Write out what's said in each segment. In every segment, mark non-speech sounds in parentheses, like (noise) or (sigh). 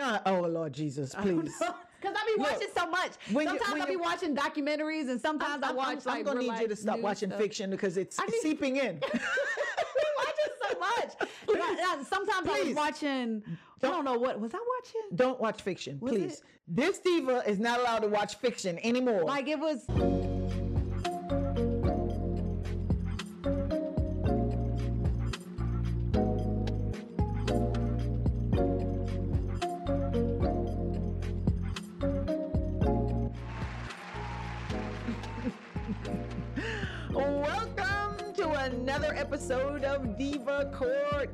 Nah, oh Lord Jesus, oh, please. (laughs) Because I be Look, watching so much. you- Sometimes when I be watching documentaries, and sometimes I I'm, watch I'm, like I'm gonna need you to stop watching stuff. fiction because it's I need- seeping in. (laughs) so much. But I- I- sometimes I was Please. watching. I don't know what was I watching. Don't watch fiction, Was please. it? This diva is not allowed to watch fiction anymore. Like it was. Episode of Diva Court.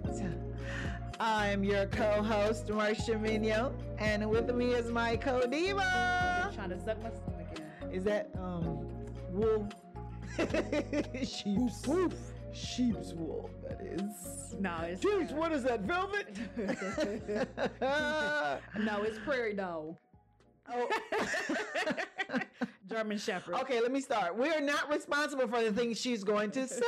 I'm your co-host Marcia Mino, and with me is my co-diva. Trying to suck my stomach in. Is that um wool? (laughs) Sheep's wool. Sheep's wool. That is. No, it's Jeez, what is that? Velvet? (laughs) no, it's prairie dog. oh. (laughs) German Shepherd. okay, let me start. We are not responsible for the things she's going to say.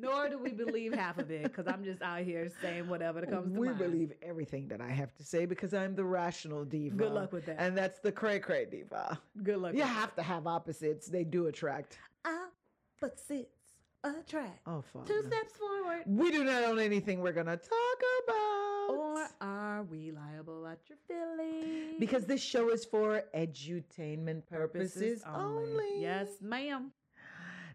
Nor do we believe half of it because I'm just out here saying whatever that comes to we mind. We believe everything that I have to say because I'm the rational diva. Good luck with that. And that's the cray cray diva. Good luck. You with have to have opposites. They do attract. Opposites attract. Oh, fuck. Two steps forward. We do not own anything we're gonna talk about. Or are we liable at your feelings? because this show is for edutainment purposes only. Yes, ma'am.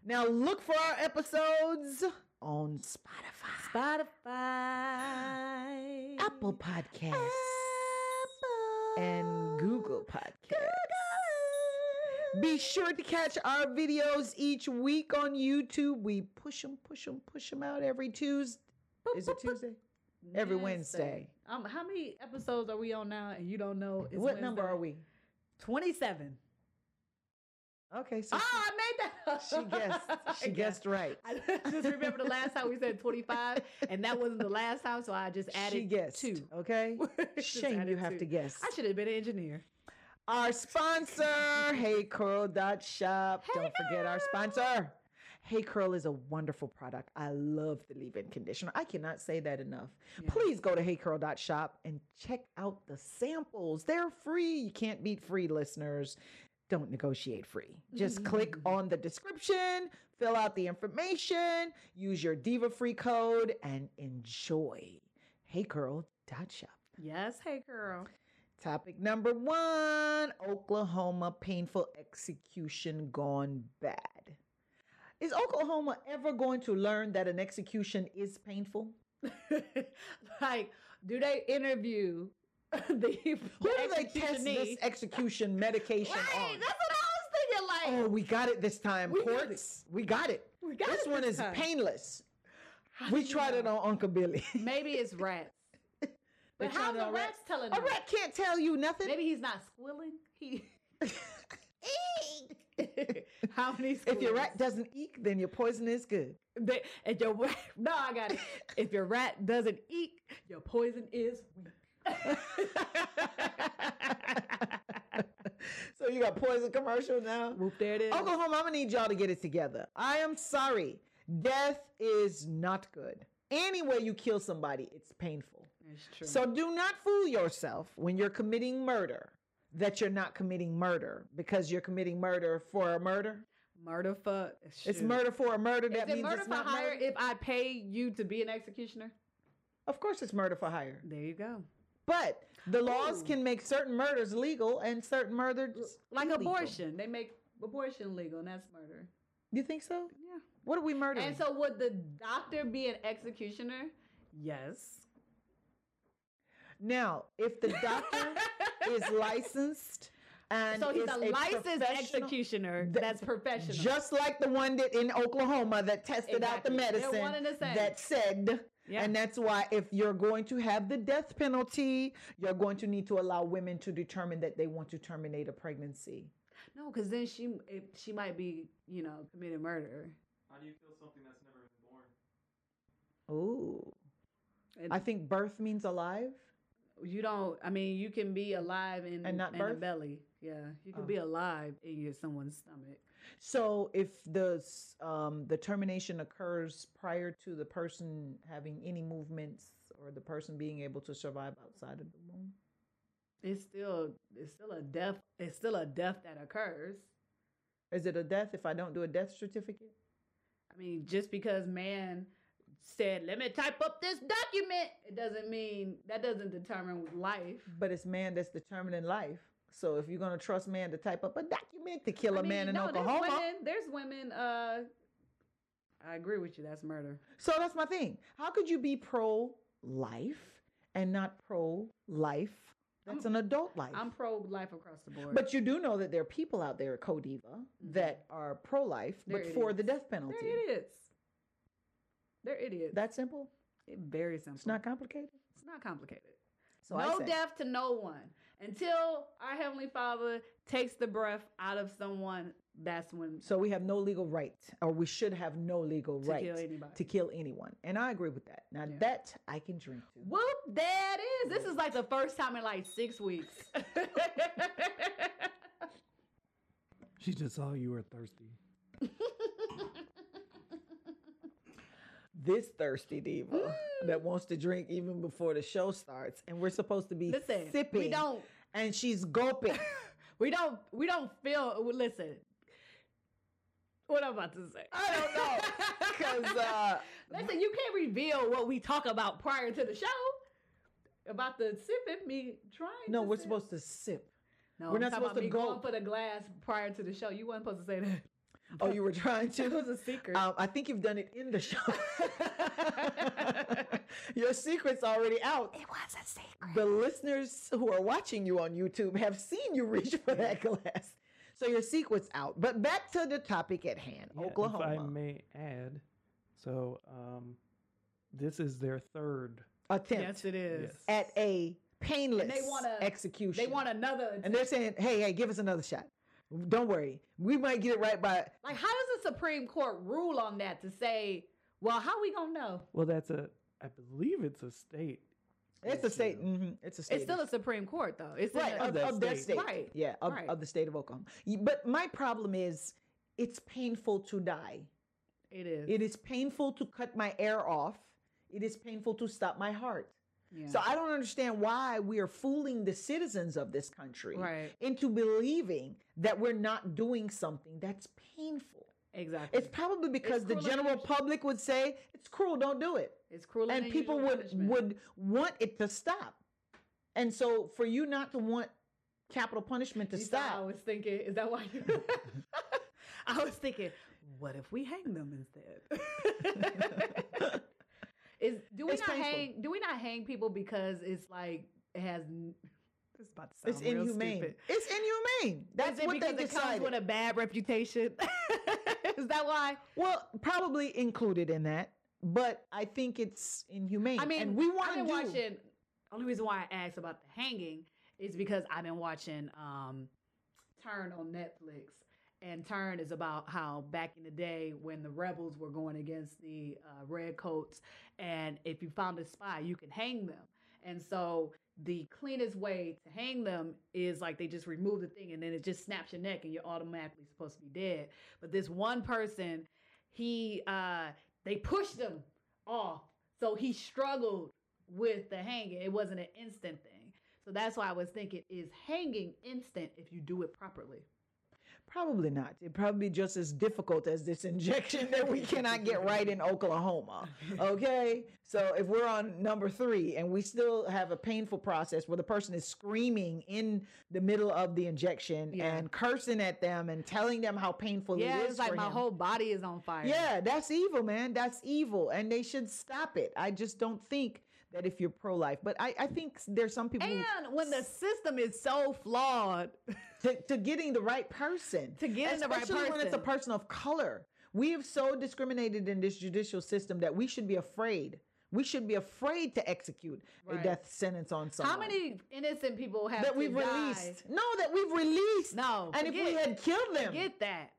Now look for our episodes on Spotify, Spotify. Apple Podcasts, Apple. and Google Podcasts. Be sure to catch our videos each week on YouTube. We push them, push them, push them out every Tuesday. Is it Tuesday? Every Wednesday. Um, how many episodes are we on now? And you don't know? It's What number are we? Twenty-seven. Okay, so Oh, I made. She, guessed. She (laughs) guessed right. I (laughs) just remember the last time we said 25, and that wasn't the last time, so I just added She guessed. two. Okay. (laughs) Shame you have two. to guess. I should have been an engineer. Our sponsor, Hey Curl Dot Shop. Hey Don't forget our sponsor. Hey Curl is a wonderful product. I love the leave-in conditioner. I cannot say that enough. Yeah. Please go to Hey Curl Dot Shop and check out the samples. They're free. You can't beat free, listeners. Don't negotiate free. Just mm-hmm. click on the description, fill out the information, use your Diva Free code, and enjoy. Hey Curl Dot Shop. Yes, hey girl. Topic number one Oklahoma painful execution gone bad. Is Oklahoma ever going to learn that an execution is painful? (laughs) like, do they interview (laughs) the Who do they test this execution medication Right, on? that's what I was thinking. Like, Oh, we got it this time. We got it. Courts, we got it. we got This it one is time. painless. How We do you tried it on Uncle Billy. (laughs) Maybe it's rats. They But tried how's the on rats telling A them? rat can't tell you nothing. Maybe he's not squilling. He. (laughs) How many? if your rat doesn't eek, then your poison is good. They, and your no, I got it. If your rat doesn't eat, your poison is weak. (laughs) so you got poison commercial now? Whoop, there it is. Oklahoma, I'm gonna need y'all to get it together. I am sorry. Death is not good. Any way you kill somebody, it's painful. It's true. So do not fool yourself when you're committing murder that you're not committing murder because you're committing murder for a murder. murder for It's murder for a murder. Is That it means murder it's for not hire murder. if I pay you to be an executioner? Of course, it's murder for hire. There you go. But the laws Ooh. can make certain murders legal and certain murders Like illegal. abortion, they make abortion legal, and that's murder. You think so? Yeah. What are we murdering? And so, would the doctor be an executioner? Yes. now, if the doctor (laughs) is licensed and so he's a licensed executioner. Th- that's professional. Just like the one that in Oklahoma that tested out the medicine that said, Yeah. and that's why if you're going to have the death penalty, you're going to need to allow women to determine that they want to terminate a pregnancy. no, because then she if she might be you know committed murder. How do you kill something that's never been born? Ooh. And I think birth means alive. you don't. I mean, you can be alive in And not in the birth? belly. Yeah, you can Oh. be alive in your someone's stomach. So if the um, the termination occurs prior to the person having any movements or the person being able to survive outside of the womb? It's still it's still a death. It's still a death that occurs. Is it a death if I don't do a death certificate? I mean, just because man said, "Let me type up this document," it doesn't mean that doesn't determine life. But it's man that's determining life. So if you're gonna trust man to type up a document to kill I a man in no, Oklahoma, There's women, there's women. Uh, I agree with you. That's murder. so that's my thing. How could you be pro life and not pro life? That's an adult life. I'm pro life across the board. but you do know that there are people out there, Codiva, that are pro life, but for the death penalty. they're idiots. They're idiots. That simple? It, very simple. It's not complicated. It's not complicated. So I no death to no one until our heavenly Father takes the breath out of someone. That's when So we have no legal right, or we should have no legal To right kill anybody. to kill anyone. And I agree with that. Now Yeah. that I can drink to. Whoop, there it is. This is like the first time in like six weeks. (laughs) She just saw you were thirsty. (laughs) This thirsty diva that wants to drink even before the show starts, and we're supposed to be Listen, sipping. we don't, and she's gulping. (laughs) we don't, we don't feel. Listen, what I'm about to say. I don't know, 'cause, uh, (laughs) listen, you can't reveal what we talk about prior to the show about the sipping. Me trying. no, we're sip. supposed to sip. No, we're not supposed to go- going for the glass prior to the show. You weren't supposed to say that. Oh, you were trying to. (laughs) It was a secret. Um, I think you've done it in the show. (laughs) Your secret's already out. it was a secret. The listeners who are watching you on YouTube have seen you reach for that glass. So your secret's out. But back to the topic at hand, Yeah, Oklahoma. If I may add, so um, this is their third. attempt Yes, it is. Yes. at a painless they wanna- execution. They want another. and they're saying, "Hey, hey, give us another shot. Don't worry, we might get it right by." like, how does the Supreme Court rule on that to say, well, how we gonna know? Well, that's a. I believe it's a state. It's a state. issue. mhm, it's a state. It's still issue. a Supreme Court, though. It's in right the- of, that of that state. state. Right, Yeah, of, right. of the state of Oklahoma. Y- But my problem is, it's painful to die. it is. It is painful to cut my air off. It is painful to stop my heart. Yeah. So I don't understand why we are fooling the citizens of this country Right. into believing that we're not doing something that's painful. exactly. It's probably because the general public would say it's cruel, don't do it. It's cruel And people would punishment. would want it to stop. And so for you not to want capital punishment to You thought I was thinking, is that why you? (laughs) (laughs) I was thinking, what if we hang them instead? (laughs) is do we It's not painful. hang? Do we not hang people because it's like it has? is about to it's sound real inhumane. stupid. It's inhumane. That's is it what because they it comes decided. with a bad reputation? (laughs) is that why? Well, probably included in that, but I think it's inhumane. I mean, and we want to do. watching. Only reason why I asked about the hanging is because I've been watching um, Turn on Netflix, and Turn is about how back in the day when the rebels were going against the uh, redcoats, and if you found a spy, you can hang them. And so the cleanest way to hang them is like they just remove the thing, and then it just snaps your neck, and you're automatically supposed to be dead. But this one person, he uh, they pushed him off, so he struggled with the hanging. It wasn't an instant thing. So that's why I was thinking is hanging instant if you do it properly. Probably not. It probably just as difficult as this (laughs) injection that we cannot get right in Oklahoma. (laughs) Okay, so if we're on number three and we still have a painful process where the person is screaming in the middle of the injection Yeah. and cursing at them and telling them how painful yeah, it is it's like my him. whole body is on fire. Yeah, that's evil, man. That's evil, and they should stop it. I just don't think that if you're pro-life, but I, I think there's some people who- And when the system is so flawed, (laughs) to, to getting the right person. To getting the right Especially when it's a person. person of color. We have so discriminated in this judicial system that we should be afraid. We should be afraid to execute Right. a death sentence on someone. how many innocent people have that we've die? released? No, that we've released. No, and if we had killed them, Get that.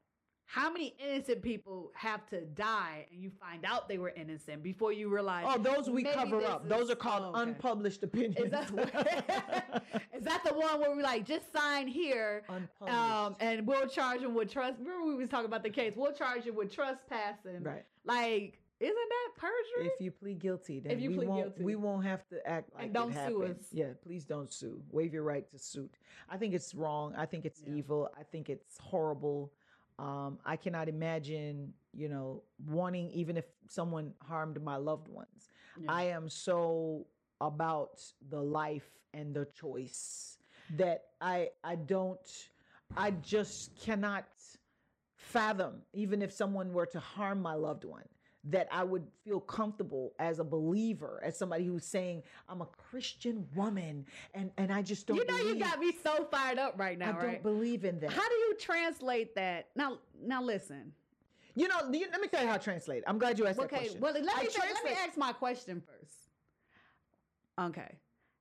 How many innocent people have to die and you find out they were innocent before you realize? oh, those we cover up. is- Those are called oh, okay. unpublished opinions. Is that, (laughs) is that the one where we like just sign here um, and we'll charge him with trust? Remember we was talking about the case. We'll charge him with trespassing. right. Like Isn't that perjury? If you plead guilty, then if you we plead won't we won't have to act like don't it sue happened. us. Yeah, please don't sue. Waive your right to suit. I think it's wrong. I think it's Yeah. evil. I think it's horrible. Um, I cannot imagine, you know, wanting even if someone harmed my loved ones. Yeah. I am so about the life and the choice that I I don't I just cannot fathom even if someone were to harm my loved one that I would feel comfortable as a believer as somebody who's saying I'm a Christian woman and and I just don't you know, you got me so fired up right now. I now, don't believe in that. How do you translate that? Now, now listen. you know, let me tell you how I translate. it. I'm glad you asked that Okay, question. well, let me, say- let me ask my question first. Okay.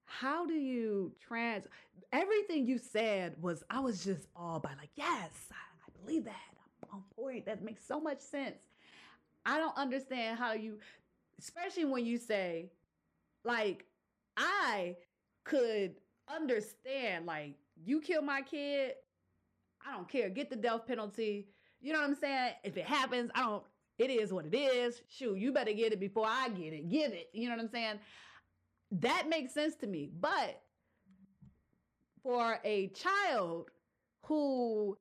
How do you trans everything you said was I was just all by like, yes, I, I believe that. I'm on point. That makes so much sense. I don't understand how you especially when you say, like, I could understand, like, you kill my kid, I don't care. Get the death penalty. You know what I'm saying? If it happens, I don't. It is what it is. Shoot, you better get it before I get it. Give it. You know what I'm saying? That makes sense to me. But for a child who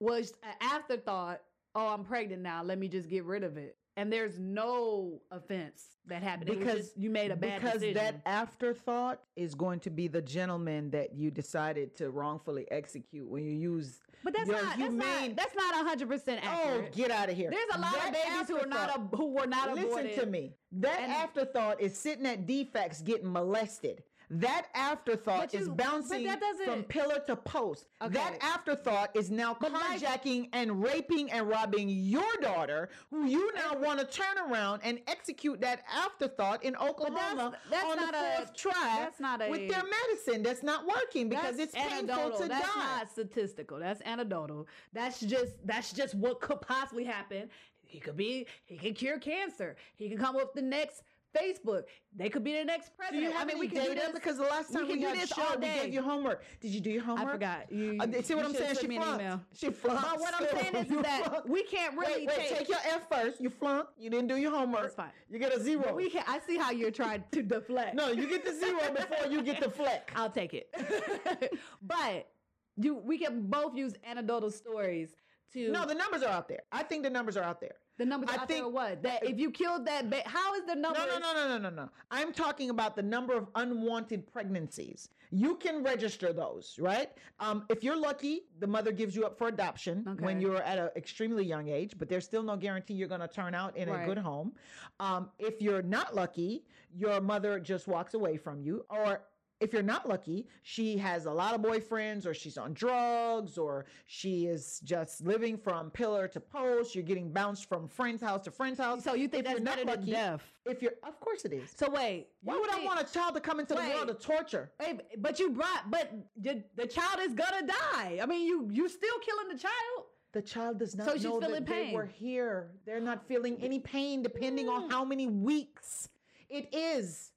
was an afterthought, oh, I'm pregnant now. Let me just get rid of it. And there's no offense that happened It Because- you made a bad because decision. that afterthought is going to be the gentleman that you decided to wrongfully execute when you use but that's your not, that's humane- not that's not 100 percent oh get out of here There's a lot That of babies who are not ab- who were not listen aborted. to me that And- afterthought is sitting at DFACS getting molested that afterthought But is bouncing from pillar to post. That afterthought is now But carjacking and raping and robbing your daughter, who you now want to turn around and execute that afterthought in Oklahoma that's on the not a- fourth try that's a- with their medicine. That's not working because That's it's painful anecdotal. to That's die. not statistical. That's anecdotal. That's just that's just what could possibly happen. He could be he could cure cancer. He could come up with the next Facebook. They could be the next Do president. you have I mean, we can do this. Because the last time we, do had this show, all we gave you homework. Did you do your homework? I forgot. You, Uh, see what I'm saying? She flunked. email. She flunked. But what I'm (laughs) saying is, is that flunked. we can't really wait, wait, take. take your F first. You flunked. You didn't do your homework. That's fine. You get a zero. But we can. I see how you're trying to deflect. no, you get the zero before you get the fleck. (laughs) I'll take it. (laughs) but you, we can both use anecdotal stories to. No, the numbers are out there. I think the numbers are out there. The numbers I out think- what? That if you killed that, ba- how is the number? No, no, no, no, no, no, no. I'm talking about the number of unwanted pregnancies. You can register those, right? Um, if you're lucky, the mother gives you up for adoption when you're at an extremely young age, but there's still no guarantee you're going to turn out in a good home. Um, if you're not lucky, your mother just walks away from you, or if you're not lucky, she has a lot of boyfriends, or she's on drugs, or she is just living from pillar to post. You're getting bounced from friend's house to friend's house. So you think If that's you're not lucky- death? If you're, of course it is. So wait, Why would I want a child to come into the world to torture? Wait, but you brought, but the, the child is gonna die. I mean, you you still killing the child. The child does not So she's know feeling that they were here. They're not feeling any pain depending on Mm. how many weeks it is.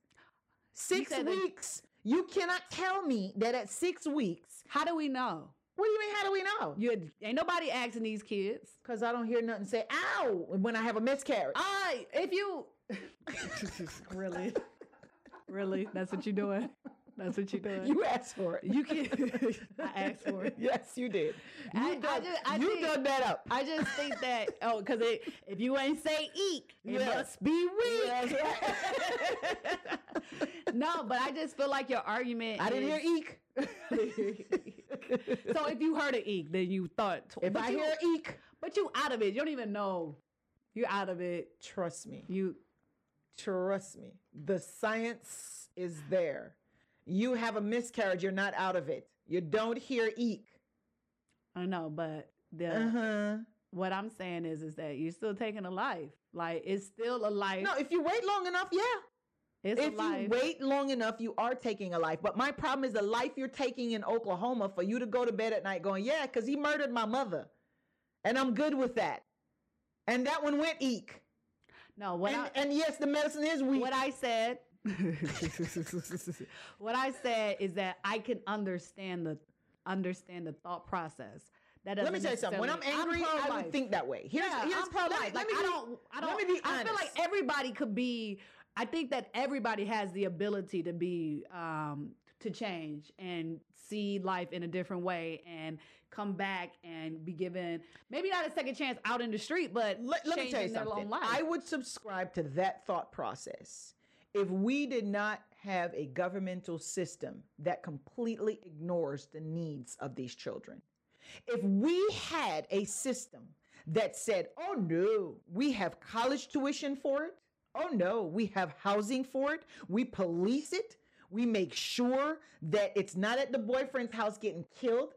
Six weeks. You cannot tell me that at six weeks. How do we know? What do you mean? How do we know? You ain't nobody asking these kids. Because I don't hear nothing say "ow" when I have a miscarriage. I if you (laughs) (laughs) really, really, that's what you're doing. That's what you (laughs) doing. you asked for it. You can. (laughs) I asked for it. yes, you did. You, I- I dug, I you think- dug that up. I just think that (laughs) oh, because if you ain't say eek, it Yeah. must be weak. Right. no, but I just feel like your argument. I didn't hear eek. so if you heard an eek, then you thought. if but I you, hear eek, but you out of it. You don't even know. You out of it. trust me. You Trust me. The science is there. You have a miscarriage, you're not out of it. You don't hear eek. I know, but the Uh-huh. what I'm saying is is that you're still taking a life. Like it's still a life. No, if you wait long enough, yeah. it's if you wait long enough, you are taking a life. But my problem is the life you're taking in Oklahoma for you to go to bed at night going, yeah, because he murdered my mother. And I'm good with that. And that one went eek. no, what And, I, and yes, the medicine is weak. what I said. (laughs) what I said is that I can understand the understand the thought process. that Let me tell you something. When I'm angry, I pro-life. would think that way. Here's, yeah, here's I'm pro life. Like I don't, I don't. let me be I feel like everybody could be. I think that everybody has the ability to be um to change and see life in a different way and come back and be given maybe not a second chance out in the street, but let, let me tell you something. life. I would subscribe to that thought process if we did not have a governmental system that completely ignores the needs of these children. If we had a system that said, oh no, we have college tuition for it. Oh no, we have housing for it. We police it. We make sure that it's not at the boyfriend's house getting killed.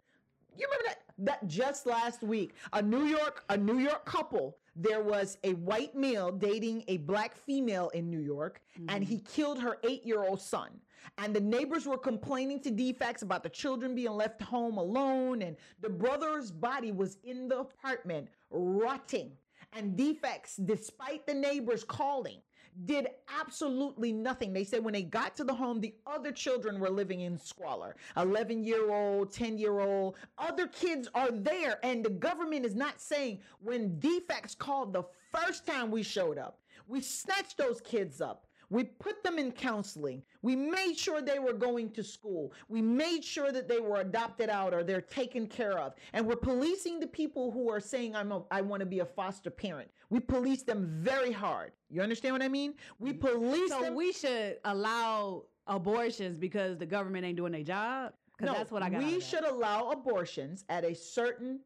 You remember that? That just last week, a New York, a New York couple, there was a white male dating a black female in New York, and he mm-hmm. killed her eight-year-old son. And the neighbors were complaining to DFACS about the children being left home alone, and the brother's body was in the apartment rotting. And DFACS, despite the neighbors calling, did absolutely nothing. They said when they got to the home, the other children were living in squalor 11 year old, 10 year old. Other kids are there. And the government is not saying when DFACS called the first time we showed up, we snatched those kids up. We put them in counseling. We made sure they were going to school. We made sure that they were adopted out or they're taken care of. And we're policing the people who are saying, I'm a, I want to be a foster parent. We police them very hard. You understand what I mean? We mm-hmm. police them. so them. we should allow abortions because the government ain't doing their job. Because that's what I got. We should allow abortions at a certain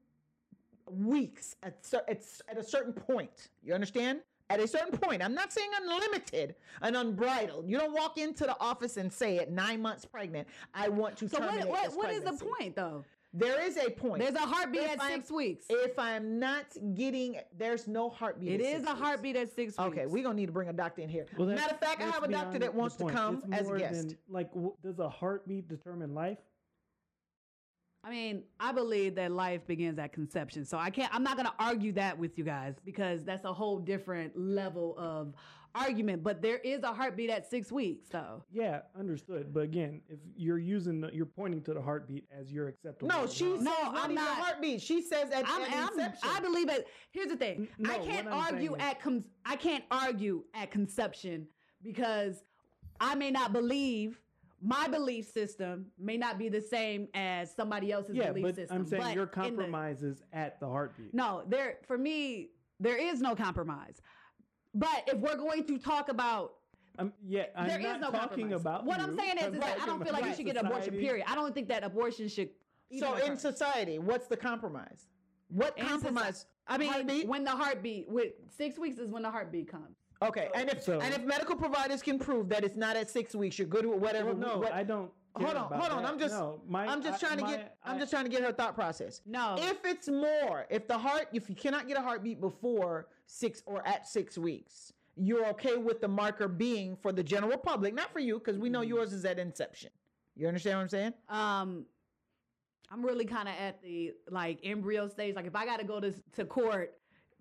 weeks at, at, at a certain point. You understand? At a certain point. I'm not saying unlimited and unbridled. You don't walk into the office and say at nine months pregnant, I want to So terminate what? What, this what is the point though? There is a point. There's a heartbeat If at I'm- six weeks. if I'm not getting, there's no heartbeat. It at is six a weeks. heartbeat at six weeks. Okay, we're gonna need to bring a doctor in here. Well, Matter of fact, I have a doctor that wants to come It's as a guest. than- like, w- does a heartbeat determine life? I mean, I believe that life begins at conception. So I can't, I'm not going to argue that with you guys because that's a whole different level of argument. But there is a heartbeat at six weeks, though. Yeah, understood. But again, if you're using, the, you're pointing to the heartbeat as your acceptable. No, amount. she says No, not I'm even not- a heartbeat. She says at, I'm, at I'm, inception. I believe it. Here's the thing. N- I no, can't what I'm argue at con- I can't argue at conception because I may not believe my belief system may not be the same as somebody else's Yeah, belief but system. I'm saying But your in the- compromise is at the heartbeat. No, there for me there is no compromise. But if we're going to talk about I'm, yeah, I'm there is not no talking compromise. about what I'm saying is, I'm is that I don't feel like you about should get an abortion. Period. I don't think that abortion should. even so in society, what's the compromise? What In soci- compromise? I mean, heartbeat? when the heartbeat with six weeks is when the heartbeat comes. Okay, and if So- and if medical providers can prove that it's not at six weeks, you're good with whatever. Well, no, what- I don't. hold on, hold on. that. I'm just, No, my, I'm just I- trying to my- get, I'm just trying to get her thought process. No. If it's more, if the heart, if you cannot get a heartbeat before six or at six weeks, you're okay with the marker being for the general public, not for you, because we know Mm-hmm. yours is at inception. You understand what I'm saying? Um, I'm really kind of at the like embryo stage. Like if I got to go to to court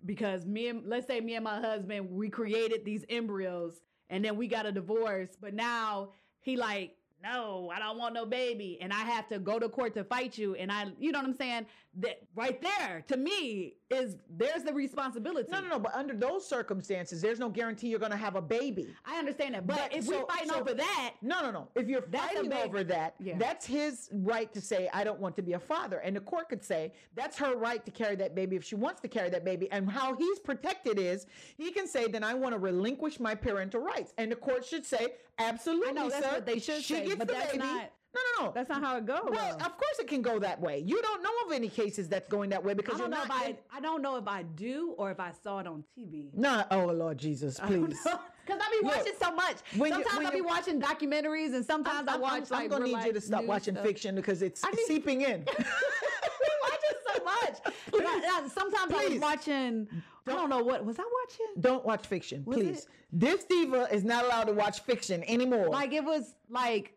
because me and let's say me and my husband we created these embryos and then we got a divorce, but now he like no, I don't want no baby, and I have to go to court to fight you, and I, you know what I'm saying? That right there to me is there's the responsibility. No, no, no. But under those circumstances, there's no guarantee you're going to have a baby. I understand that, but, But if so- we're fighting so- over that, No, no, no. If you're fighting over that, Yeah. that's his right to say, I don't want to be a father. And the court could say, that's her right to carry that baby if she wants to carry that baby. And how he's protected is he can say, then I want to relinquish my parental rights. And the court should say, absolutely, I know that's sir. what they should she say, gets but the that's baby. not- no, no, no. that's not how it goes. well, though. of course it can go that way. You don't know of any cases that's going that way because I don't you're know if not. I, in- I don't know if I do or if I saw it on TV. Nah, oh Lord Jesus, please. Because I be Look, watching so much. you- sometimes when I be you- watching documentaries, and sometimes i I'm, watch I'm, like. I'm gonna need you to stop watching stuff. fiction because it's I need- seeping in. (laughs) I watching so much. I- I- sometimes I was Please. Watching. I don't know what was I watching. Don't watch fiction, Was please. it- This diva is not allowed to watch fiction anymore. Like it was like.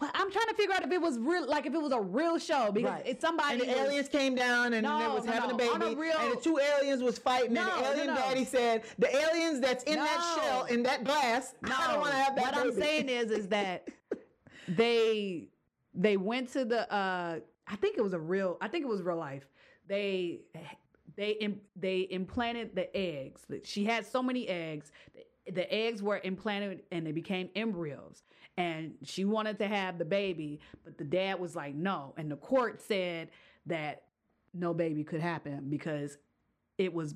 Well, I'm trying to figure out if it was real, like if it was a real show because Right. it's somebody. and the was- aliens came down and No, they was having no. a baby. A real- And the two aliens was fighting, No, and the alien daddy said, "The aliens that's in that shell, in that glass, I don't want to have that what baby." I'm saying is, is that (laughs) they they went to the. uh I think it was a real. I think it was real life. they they im- they implanted the eggs. She had so many eggs. The, eggs were implanted and they became embryos. And she wanted to have the baby, but the dad was like, no. And the court said that no baby could happen because it was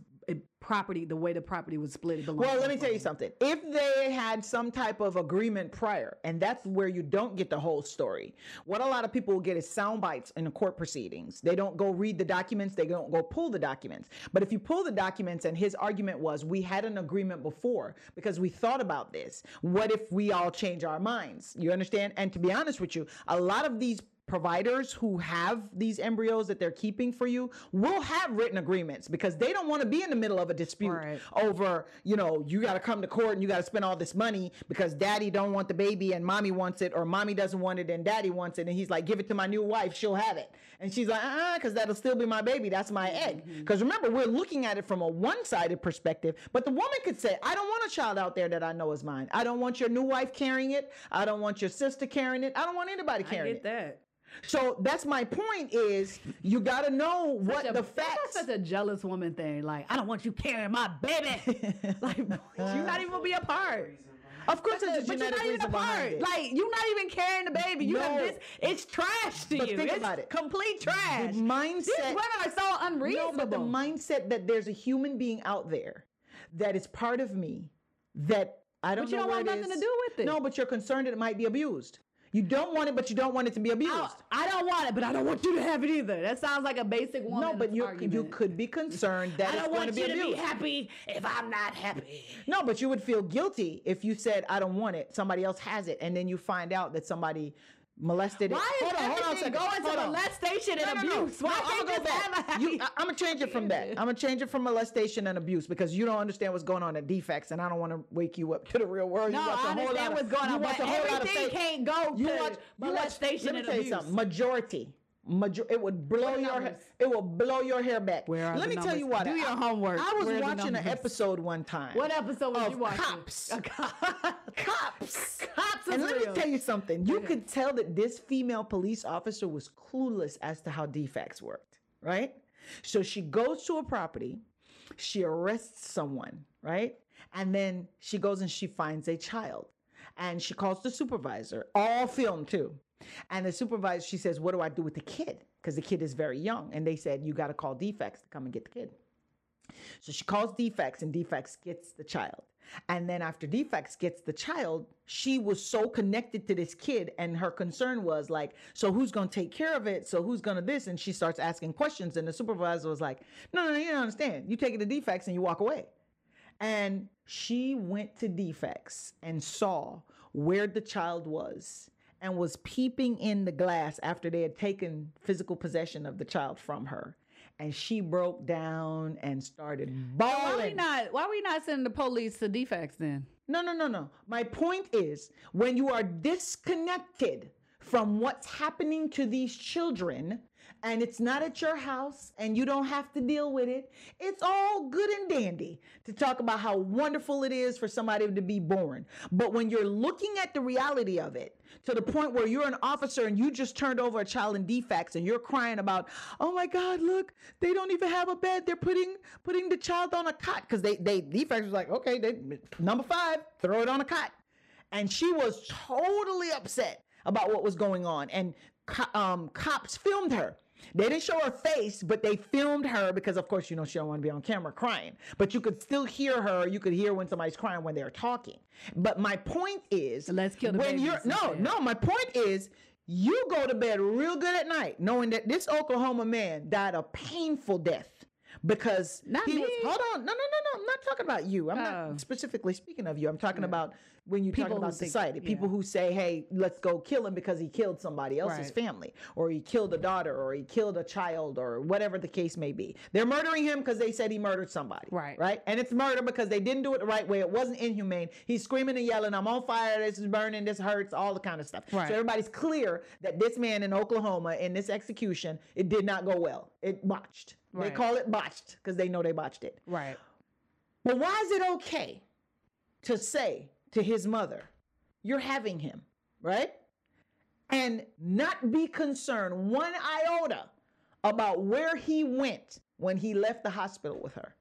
property the way the property was split. It Well, let me tell you something. If they had some type of agreement prior, and that's where you don't get the whole story, what a lot of people will get is sound bites in the court proceedings. They don't go read the documents, they don't go pull the documents. But if you pull the documents, and his argument was, we had an agreement before because we thought about this. What if we all change our minds? You understand? And to be honest with you, a lot of these providers who have these embryos that they're keeping for you will have written agreements because they don't want to be in the middle of a dispute Right. over you know you got to come to court and you got to spend all this money because daddy don't want the baby and mommy wants it or mommy doesn't want it and daddy wants it. And he's like give it to my new wife. She'll have it. And she's like uh because that'll still be my baby. That's my egg. Because remember we're looking at it from a one-sided perspective. But the woman could say i don't want a child out there that i know is mine. I don't want your new wife carrying it. I don't want your sister carrying it. I don't want anybody I carrying get it. that. So that's my point is you got to know what a- the that's facts such a jealous woman thing. Like, I don't want you carrying my baby. (laughs) like, (laughs) you're not even gonna be a part. of course there's a but you're not even a part. Like, you're not even carrying the baby. You have this. It's trash to But you. think it's about it. Complete trash. The mindset- These women are so No, unreasonable. but the mindset that there's a human being out there that is part of me that I don't But you know don't want nothing to do with it. No, but you're concerned that it might be abused. You don't want it, but you don't want it to be abused. I, I don't want it, but I don't want you to have it either. That sounds like a basic woman. no, but you argument. you could be concerned that I don't going want to be you to be happy if I'm not happy. No, but you would feel guilty if you said I don't want it. Somebody else has it, and then you find out that somebody molested it. Why is Hold on, hold on a second. going to on. molestation and No, abuse? Why No, can't I'ma you go back. have a happy? You- I, am gonna change it from that. I'm gonna change it from molestation and abuse because you don't understand what's going on at DFACS, and I don't want to wake you up to the real world. no, you I understand lot of- what's going on, but a whole lot of everything can't go you to watch, you watch, molestation let me and tell you abuse. something. Majority. Major- it would blow What are the your hair, it will blow your hair back. Let me tell you numbers? what. Do your I- homework. I was Where watching an episode one time. What episode was of you watching? Cops. (laughs) Cops. Cops And let real. me tell you something. You Okay. could tell that this female police officer was clueless as to how DFACS worked, right? So she goes to a property, she arrests someone, right? And then she goes and she finds a child. And she calls the supervisor, all filmed too. And the supervisor, she says, What do I do with the kid? Because the kid is very young. And they said, You got to call DFACS to come and get the kid. So she calls DFACS and DFACS gets the child. And then after DFACS gets the child, she was so connected to this kid and her concern was like, so who's going to take care of it? So who's going to this? And she starts asking questions and the supervisor was like, no, no, no, you don't understand. You take it to DFACS and you walk away. And she went to DFACS and saw where the child was and was peeping in the glass after they had taken physical possession of the child from her. And she broke down and started bawling. Why we not? Why we not sending the police to DFACS then? No, no, no, no. My point is when you are disconnected from what's happening to these children and it's not at your house and you don't have to deal with it, it's all good and dandy to talk about how wonderful it is for somebody to be born. But when you're looking at the reality of it to the point where you're an officer and you just turned over a child in DFACS and you're crying about, oh my God, look, they don't even have a bed. They're putting putting the child on a cot because they they DFACS was like, okay, they number five, throw it on a cot and she was totally upset about what was going on and co- um, cops filmed her they didn't show her face but they filmed her because of course you know she don't want to be on camera crying. But you could still hear her. You could hear when somebody's crying when they're talking. But my point is Let's kill the when you're no no my point is you go to bed real good at night knowing that this oklahoma man died a painful death because Not he was hold on no no no no i'm not talking about you. I'm Oh. not specifically speaking of you. I'm talking about when you talk People who about think- society yeah. people who say hey let's go kill him because he killed somebody else's Right. family or he killed a daughter or he killed a child or whatever the case may be. They're murdering him because they said he murdered somebody Right. right? And it's murder because they didn't do it the right way. It wasn't inhumane. He's screaming and yelling i'm on fire. This is burning. This hurts all the kind of stuff. Right. so everybody's clear that this man in oklahoma in this execution it did not go well. It botched. They call it botched because they know they botched it. Right. but why is it okay to say to his mother, you're having him, right? And not be concerned one iota about where he went when he left the hospital with her?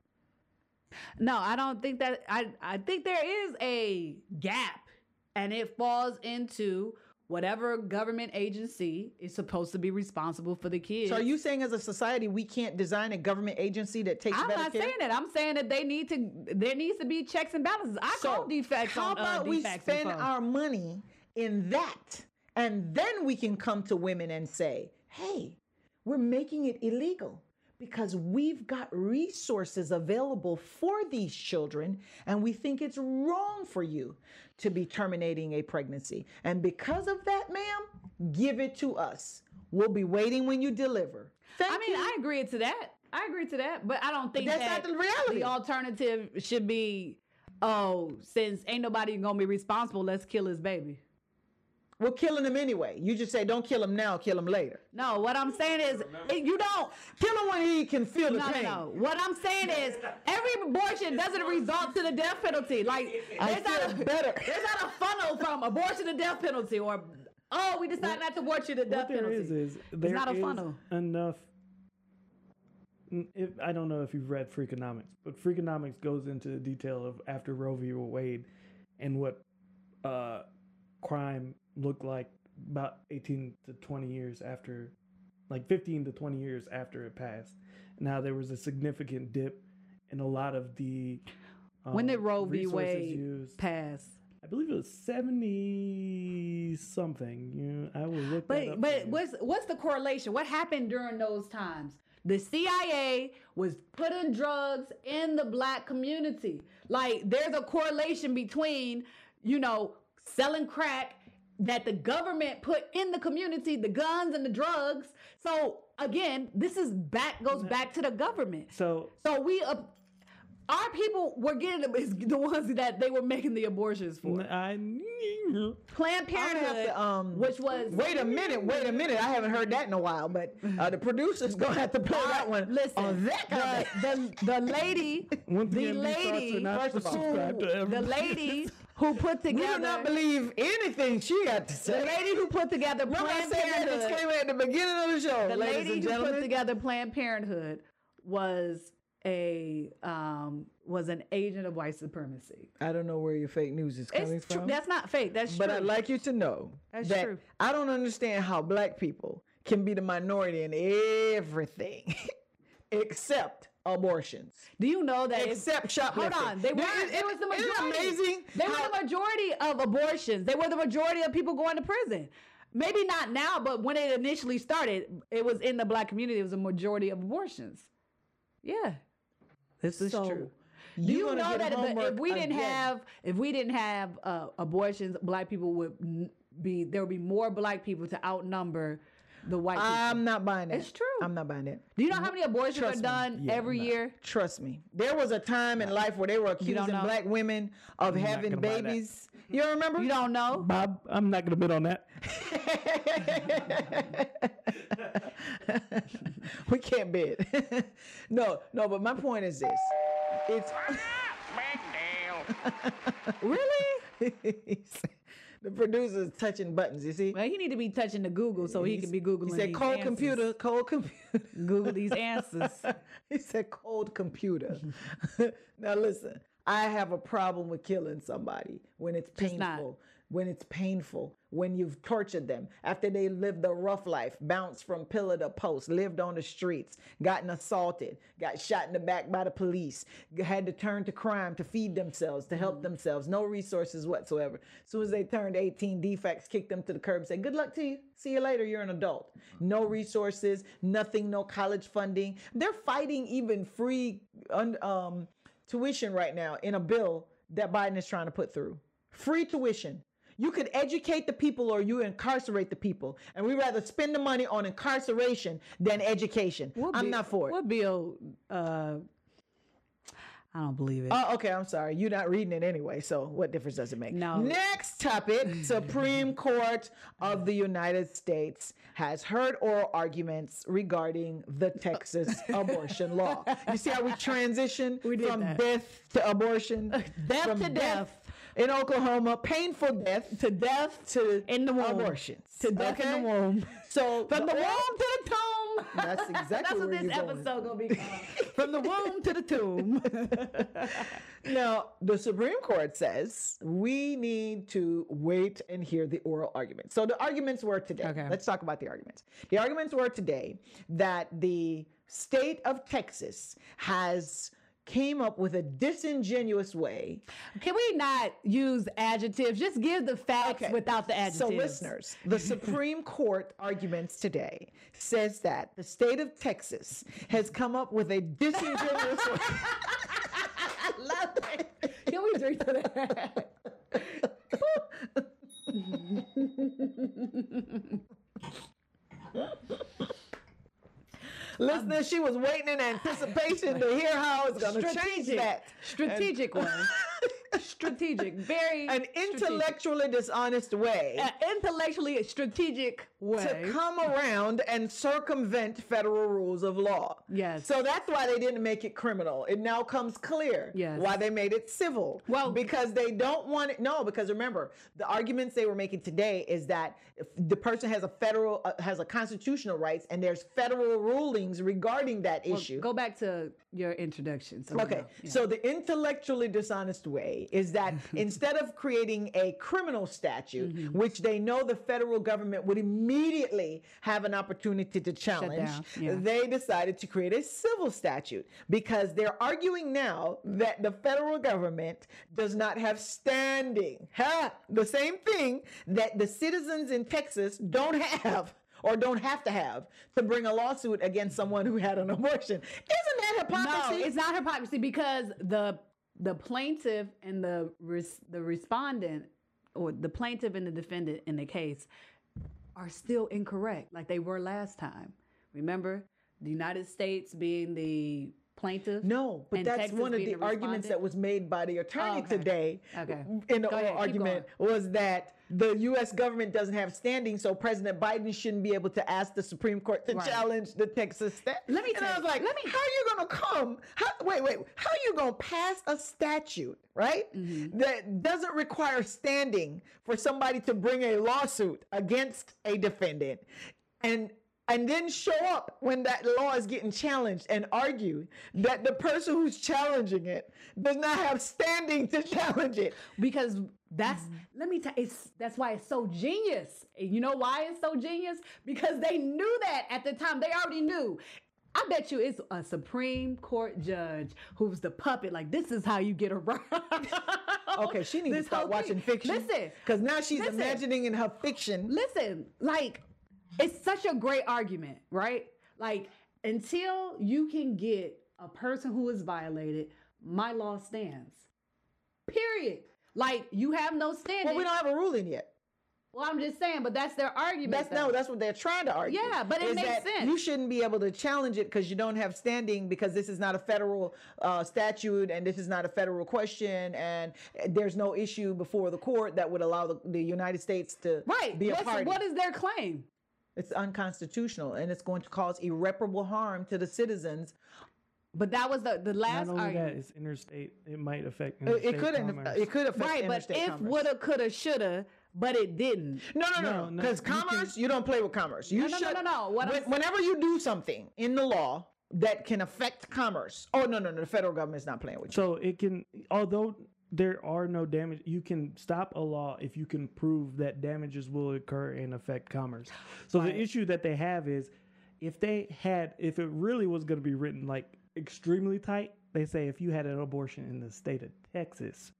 No, I don't think that. I I think there is a gap, and it falls into whatever government agency is supposed to be responsible for the kids. So are you saying as a society we can't design a government agency that takes I'm better not care? saying that. I'm saying that they need to. There needs to be checks and balances. I call DFACS how on uh, about we spend our money in that and then we can come to women and say hey we're making it illegal because we've got resources available for these children and we think it's wrong for you to be terminating a pregnancy and because of that ma'am give it to us we'll be waiting when you deliver Thank I mean, you. I agree to that. I agree to that, but I don't think that's that not the reality. the alternative should be, oh, since ain't nobody gonna be responsible, let's kill his baby. We're killing them anyway you just say don't kill him now kill him later No, what I'm saying is you don't. kill him when he can feel the No, no, pain no. What I'm saying is every abortion doesn't result to the death penalty. Like there's not a, better. There's not a funnel from abortion to death penalty or oh we decided not to abort you to death what penalty. is is there not a is funnel. enough. If, I don't know if you've read Freakonomics, but Freakonomics goes into the detail of after Roe v. Wade and what uh, crime looked like about 18 to 20 years after, like 15 to 20 years after it passed. Now there was a significant dip in a lot of the. when did um, Roe v. Wade used. pass? I believe it was 70 something. You know, I will look that But but what's what's the correlation? What happened during those times? The CIA was putting drugs in the black community. Like there's a correlation between, you know, selling crack that the government put in the community, the guns and the drugs. So again, this is back goes back to the government. So So we uh, our people were getting the, is the ones that they were making the abortions for. I Planned I'm gonna have Parenthood, to, um, which was Wait a minute, wait a minute. I haven't heard that in a while, but uh, the producer's gonna have to play that one. Listen, on that the, the the lady, (laughs) the again, these thoughts are lady, first of all, the lady (laughs) who put We do together, not believe anything she got to say. the lady who put together Remember I Planned said that Parenthood, disclaimer at the beginning of the show, the lady and who put together Planned Parenthood was a um was an agent of white supremacy. I don't know where your fake news is coming It's true. from. That's not fake. That's true. But true. I'd like you to know That's that true. I don't understand how black people can be the minority in everything (laughs) except abortions. Do you know that? Except shoplifting. Hold on, they were. There- It was the it majority. amazing They how- were the majority of abortions. They were the majority of people going to prison. Maybe not now, but when it initially started, it was in the black community. It was a majority of abortions. Yeah, this is So, true. Do you know that if, if we didn't again. have if we didn't have uh, abortions, black people would be there would be more black people to outnumber the white people. I'm not buying that. It's true. I'm not buying that. Do you know how many abortions Trust are done Yeah, every year? Trust me. There was a time in life where they were accusing black women of not having gonna buy that. babies. You remember? You don't know? Bob, I'm not going to bid on that. (laughs) we can't bid. (laughs) no, no, but my point is this. It's (laughs) Really? The producer's touching buttons, you see? Well, he need to be touching the Google so he can be googling. He said cold answers. computer, cold computer. (laughs) Google these answers. (laughs) he said cold computer. (laughs) now listen, I have a problem with killing somebody when it's painful. When it's painful, when you've tortured them after they lived a rough life, bounced from pillar to post, lived on the streets, gotten assaulted, got shot in the back by the police, had to turn to crime to feed themselves, to Mm-hmm. help themselves, no resources whatsoever. As soon as they turned 18, DFACS kicked them to the curb, said, Good luck to you. See you later. You're an adult. No resources, nothing, no college funding. They're fighting even free um, tuition right now in a bill that Biden is trying to put through. Free tuition. You could educate the people or you incarcerate the people. And we rather spend the money on incarceration than education. What I'm bill- not for it. What bill? Uh, I don't believe it. Oh, okay. I'm sorry. You're not reading it anyway. So what difference does it make? No. Next topic: (laughs) Supreme Court of the United States has heard oral arguments regarding the Texas (laughs) abortion law. You see how we transition We from that. death to abortion, (laughs) Death From to death. In Oklahoma, painful death to death to In the womb. abortions to death in the womb. So (laughs) From the womb to the tomb. That's exactly That's what this you're going. episode gonna be called. (laughs) From the womb to the tomb. (laughs) Now, the Supreme Court says we need to wait and hear the oral arguments. So the arguments were today. Okay. Let's talk about the arguments. The arguments were today that the state of Texas has came up with a disingenuous way. Can we not use adjectives? Just give the facts Okay. without the adjectives. So listeners, the Supreme (laughs) Court arguments today says that the state of Texas has come up with a disingenuous way. (laughs) I love it. Can we drink to that? (laughs) Listeners, she was waiting in anticipation to hear how it's going to change that. Strategic one. (laughs) Strategic. Very An strategic. intellectually dishonest way An intellectually strategic way. to come around and circumvent federal rules of law. Yes. So that's why they didn't make it criminal. It now comes clear Yes. why they made it civil. Well- because they don't want it. No, because remember, the arguments they were making today is that if the person has a federal uh, has a constitutional rights and there's federal rulings regarding that Well, issue. Go back to your introduction. So Okay, know. Yeah. so the intellectually dishonest way is that (laughs) instead of creating a criminal statute, Mm-hmm. which they know the federal government would immediately have an opportunity to challenge, yeah. they decided to create a civil statute because they're arguing now that the federal government does not have standing. Ha! The same thing that the citizens in Texas don't have. Or don't have to have to bring a lawsuit against someone who had an abortion. Isn't that hypocrisy? No, it's not hypocrisy because the the plaintiff and the res, the respondent or the plaintiff and the defendant in the case are still incorrect like they were last time. Remember, the United States being the plaintiff? No, but that's Texas one of the arguments that was made by the attorney Oh, okay. today Okay. in the oral ahead, argument was that the U.S. government doesn't have standing, so President Biden shouldn't be able to ask the Supreme Court to Right. challenge the Texas stat. Let me and I was like, let me- how are you going to come? How, wait, wait, how are you going to pass a statute, right, Mm-hmm. that doesn't require standing for somebody to bring a lawsuit against a defendant, and and then show up when that law is getting challenged and argue that the person who's challenging it does not have standing to (laughs) challenge it. because that's Mm-hmm. let me tell it's that's why it's so genius. You know why it's so genius? Because they knew that at the time. They already knew. I bet you it's a Supreme Court judge who's the puppet. Like this is how you get around. (laughs) Okay, she needs to start watching thing. fiction. Listen, because now she's listen. imagining in her fiction. listen, like it's such a great argument, right? Like until you can get a person who is violated, my law stands. Period. Like you have no standing. Well, we don't have a ruling yet. Well, I'm just saying, but that's their argument. That's though. no, that's what they're trying to argue. Yeah, but it makes sense. You shouldn't be able to challenge it because you don't have standing because this is not a federal uh, statute and this is not a federal question and there's no issue before the court that would allow the, the United States to right. be a party. what is their claim? It's unconstitutional and it's going to cause irreparable harm to the citizens. But that was the the last Not only that, it's interstate. It might affect It, interstate it could commerce. it could affect Right, but if commerce. woulda, coulda, shoulda, but it didn't. No, no, no, No, no. no, Because you can- commerce, you don't play with commerce. You No, no, no, should, no, no. What when- whenever you do something in the law that can affect commerce, oh no, no, no, the federal government's not playing with you. So it can, although there are no damage, you can stop a law if you can prove that damages will occur and affect commerce. So Right. the issue that they have is if they had, if it really was going to be written like extremely tight, they say if you had an abortion in the state of Texas,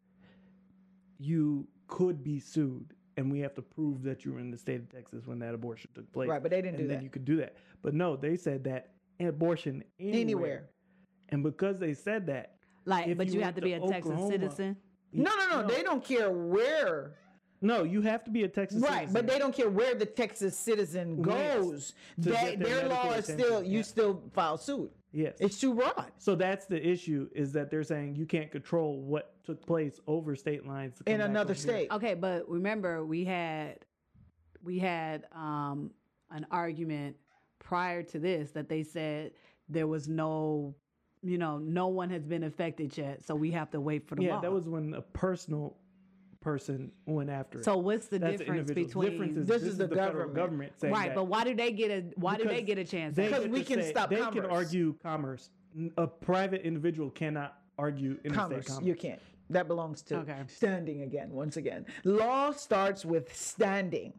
you could be sued. And we have to prove that you were in the state of Texas when that abortion took place. Right, but they didn't and do then that. you could do that. But no, they said that abortion anywhere. Anywhere. And because they said that, Like, If but you you, have to to be a Texas Oklahoma, citizen. No, no, no, They don't care where. No, you have to be a Texas Right, citizen. but they don't care where the Texas citizen goes. to They, their their law is still attention, you yeah. still file suit. yes. It's too broad. so that's the issue is that they're saying you can't control what took place over state lines In another over here. state. Okay, but remember we had we had um an argument prior to this that they said there was no you know, no one has been affected yet, so we have to wait for the Yeah, law. that was when a personal person went after it. So what's the That's difference individual. between difference is This this, is is the the, federal government. government saying right? that. But why do they get a why do they get a chance? They? Because we can say- stop They commerce. can argue commerce. A private individual cannot argue interstate commerce. commerce. You can't. That belongs to Okay. standing again, once again. Law starts with standing.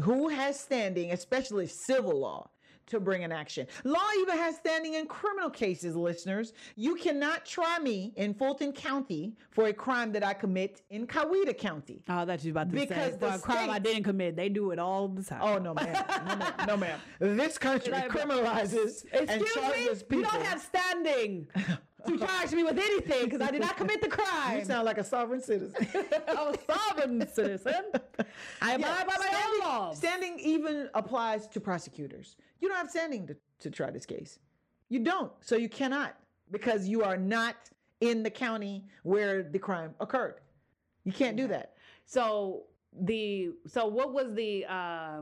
Who has standing, especially civil law, to bring an action? Law even has standing in criminal cases, listeners. You cannot try me in Fulton County for a crime that I commit in Coweta County. Oh, that's you about to Because say. Because the crime I didn't commit, they do it all the time. Oh no, ma'am. (laughs) No, ma'am. No, ma'am. This country criminalizes and charges me, people. you don't have standing (laughs) to charge me with anything because I did not commit the crime. You sound like a sovereign citizen. (laughs) I'm a sovereign citizen. I abide Yeah, by my standing, own laws. standing even applies to prosecutors. You don't have standing to, to try this case. You don't. So you cannot because you are not in the county where the crime occurred. You can't do that. So the so what was the uh,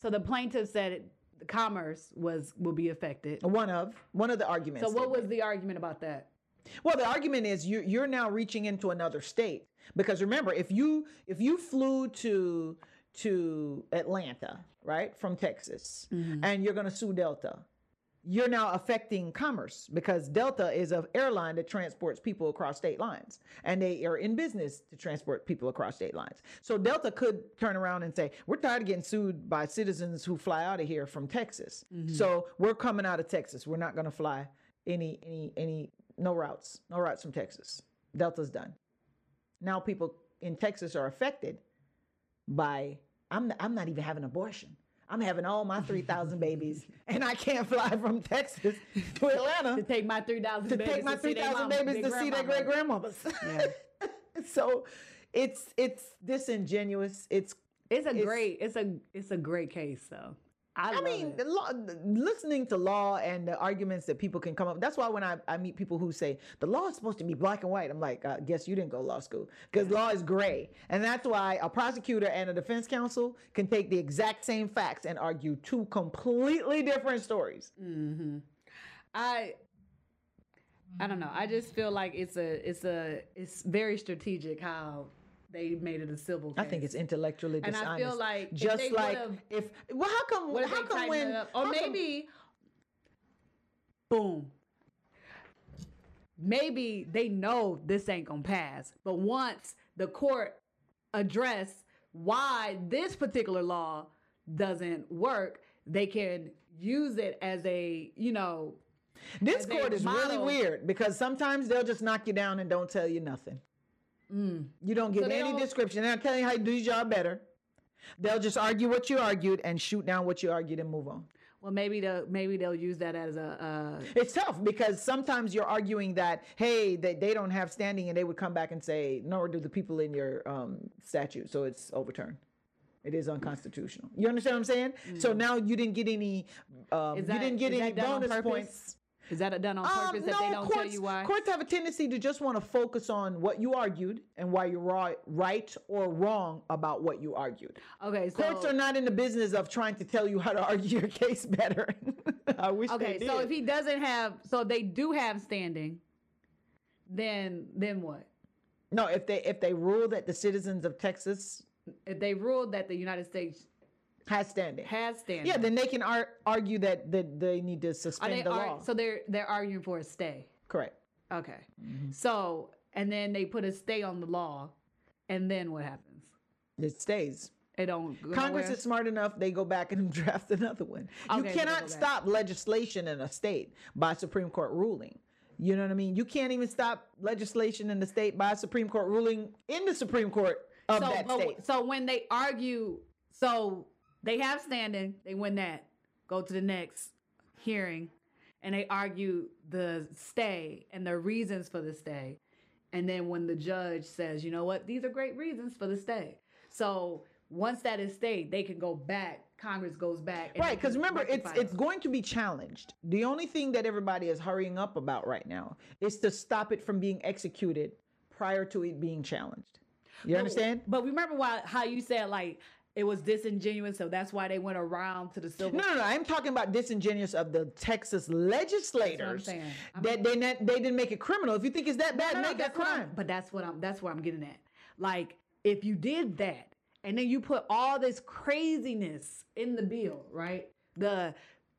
so the plaintiff said the commerce was will be affected. One of one of the arguments. So what was the argument about that? Well, the argument is you you're now reaching into another state because remember if you if you flew to to Atlanta right from Texas mm-hmm. and you're going to sue Delta, you're now affecting commerce because Delta is an airline that transports people across state lines and they are in business to transport people across state lines. So Delta could turn around and say, "We're tired of getting sued by citizens who fly out of here from Texas. Mm-hmm. So we're coming out of Texas. We're not going to fly any any any no routes, no routes from Texas. Delta's done. Now people in Texas are affected by I'm I'm not even having abortion. I'm having all my 3,000 babies and I can't fly from Texas to Atlanta To take my three thousand to babies take my to see their 3,000 babies to see their great grandmothers. (laughs) so it's it's disingenuous. It's It's a It's- great it's a it's a great case though. I, I mean, the law, listening to law and the arguments that people can come up. That's why when I, I meet people who say the law is supposed to be black and white, I'm like, I guess you didn't go to law school because law is gray, and that's why a prosecutor and a defense counsel can take the exact same facts and argue two completely different stories. Mm-hmm. I I don't know. I just feel like it's a it's a it's very strategic how they made it a civil case. I think it's intellectually dishonest. And. I feel like just like if well, how come? What how come when? Or how come- maybe boom. Maybe they know this ain't gonna pass, but once the court address why this particular law doesn't work, they can use it as a you know this court is really weird because sometimes they'll just knock you down and don't tell you nothing. You don't get So any don't- description. They're not telling you how to do your job better. They'll just argue what you argued and shoot down what you argued and move on. well maybe the maybe they'll use that as a uh, It's tough because sometimes you're arguing that, hey, they, they don't have standing, and they would come back and say, nor do the people in your um, statute, so it's overturned. It is unconstitutional. You understand what I'm saying? So now you didn't get any, um, Mm. Is you didn't get any that bonus points. Is that done on Um, purpose that they don't courts, tell you why? Courts have a tendency to just want to focus on what you argued and why you're right, or wrong about what you argued. Okay, so Courts are not in the business of trying to tell you how to argue your (laughs) case better. (laughs) I wish Okay, so if he doesn't have, so they do have standing, then then what? no, if they if they rule that the citizens of Texas If they ruled that the United States has standing, has standing, yeah, then they can ar- argue that, that they need to suspend they the law. so they're they're arguing for a stay. Correct. Okay, Mm-hmm. so and then they put a stay on the law, and then what happens? It stays. It don't. Go Congress is smart enough; they go back and (laughs) draft another one. Okay, you cannot stop legislation in a state by Supreme Court ruling. You know what I mean? You can't even stop legislation in the state by a Supreme Court ruling in the Supreme Court of so, that but- state. so when they argue, so they have standing, they win that, go to the next hearing, and they argue the stay and the reasons for the stay. And then when the judge says, you know what, these are great reasons for the stay. So once that is stayed, they can go back. Congress goes back. Right, because remember, it's it's going to be challenged. The only thing that everybody is hurrying up about right now is to stop it from being executed prior to it being challenged. You understand? But remember why how you said like it was disingenuous, so that's why they went around to the civil. No, no, no. I'm talking about disingenuous of the Texas legislators saying. I that they not, they didn't make it criminal. If you think it's that bad, No, no, make I'm- crime. But that's what I'm. That's where I'm getting at. like if you did that and then you put all this craziness in the bill, right? The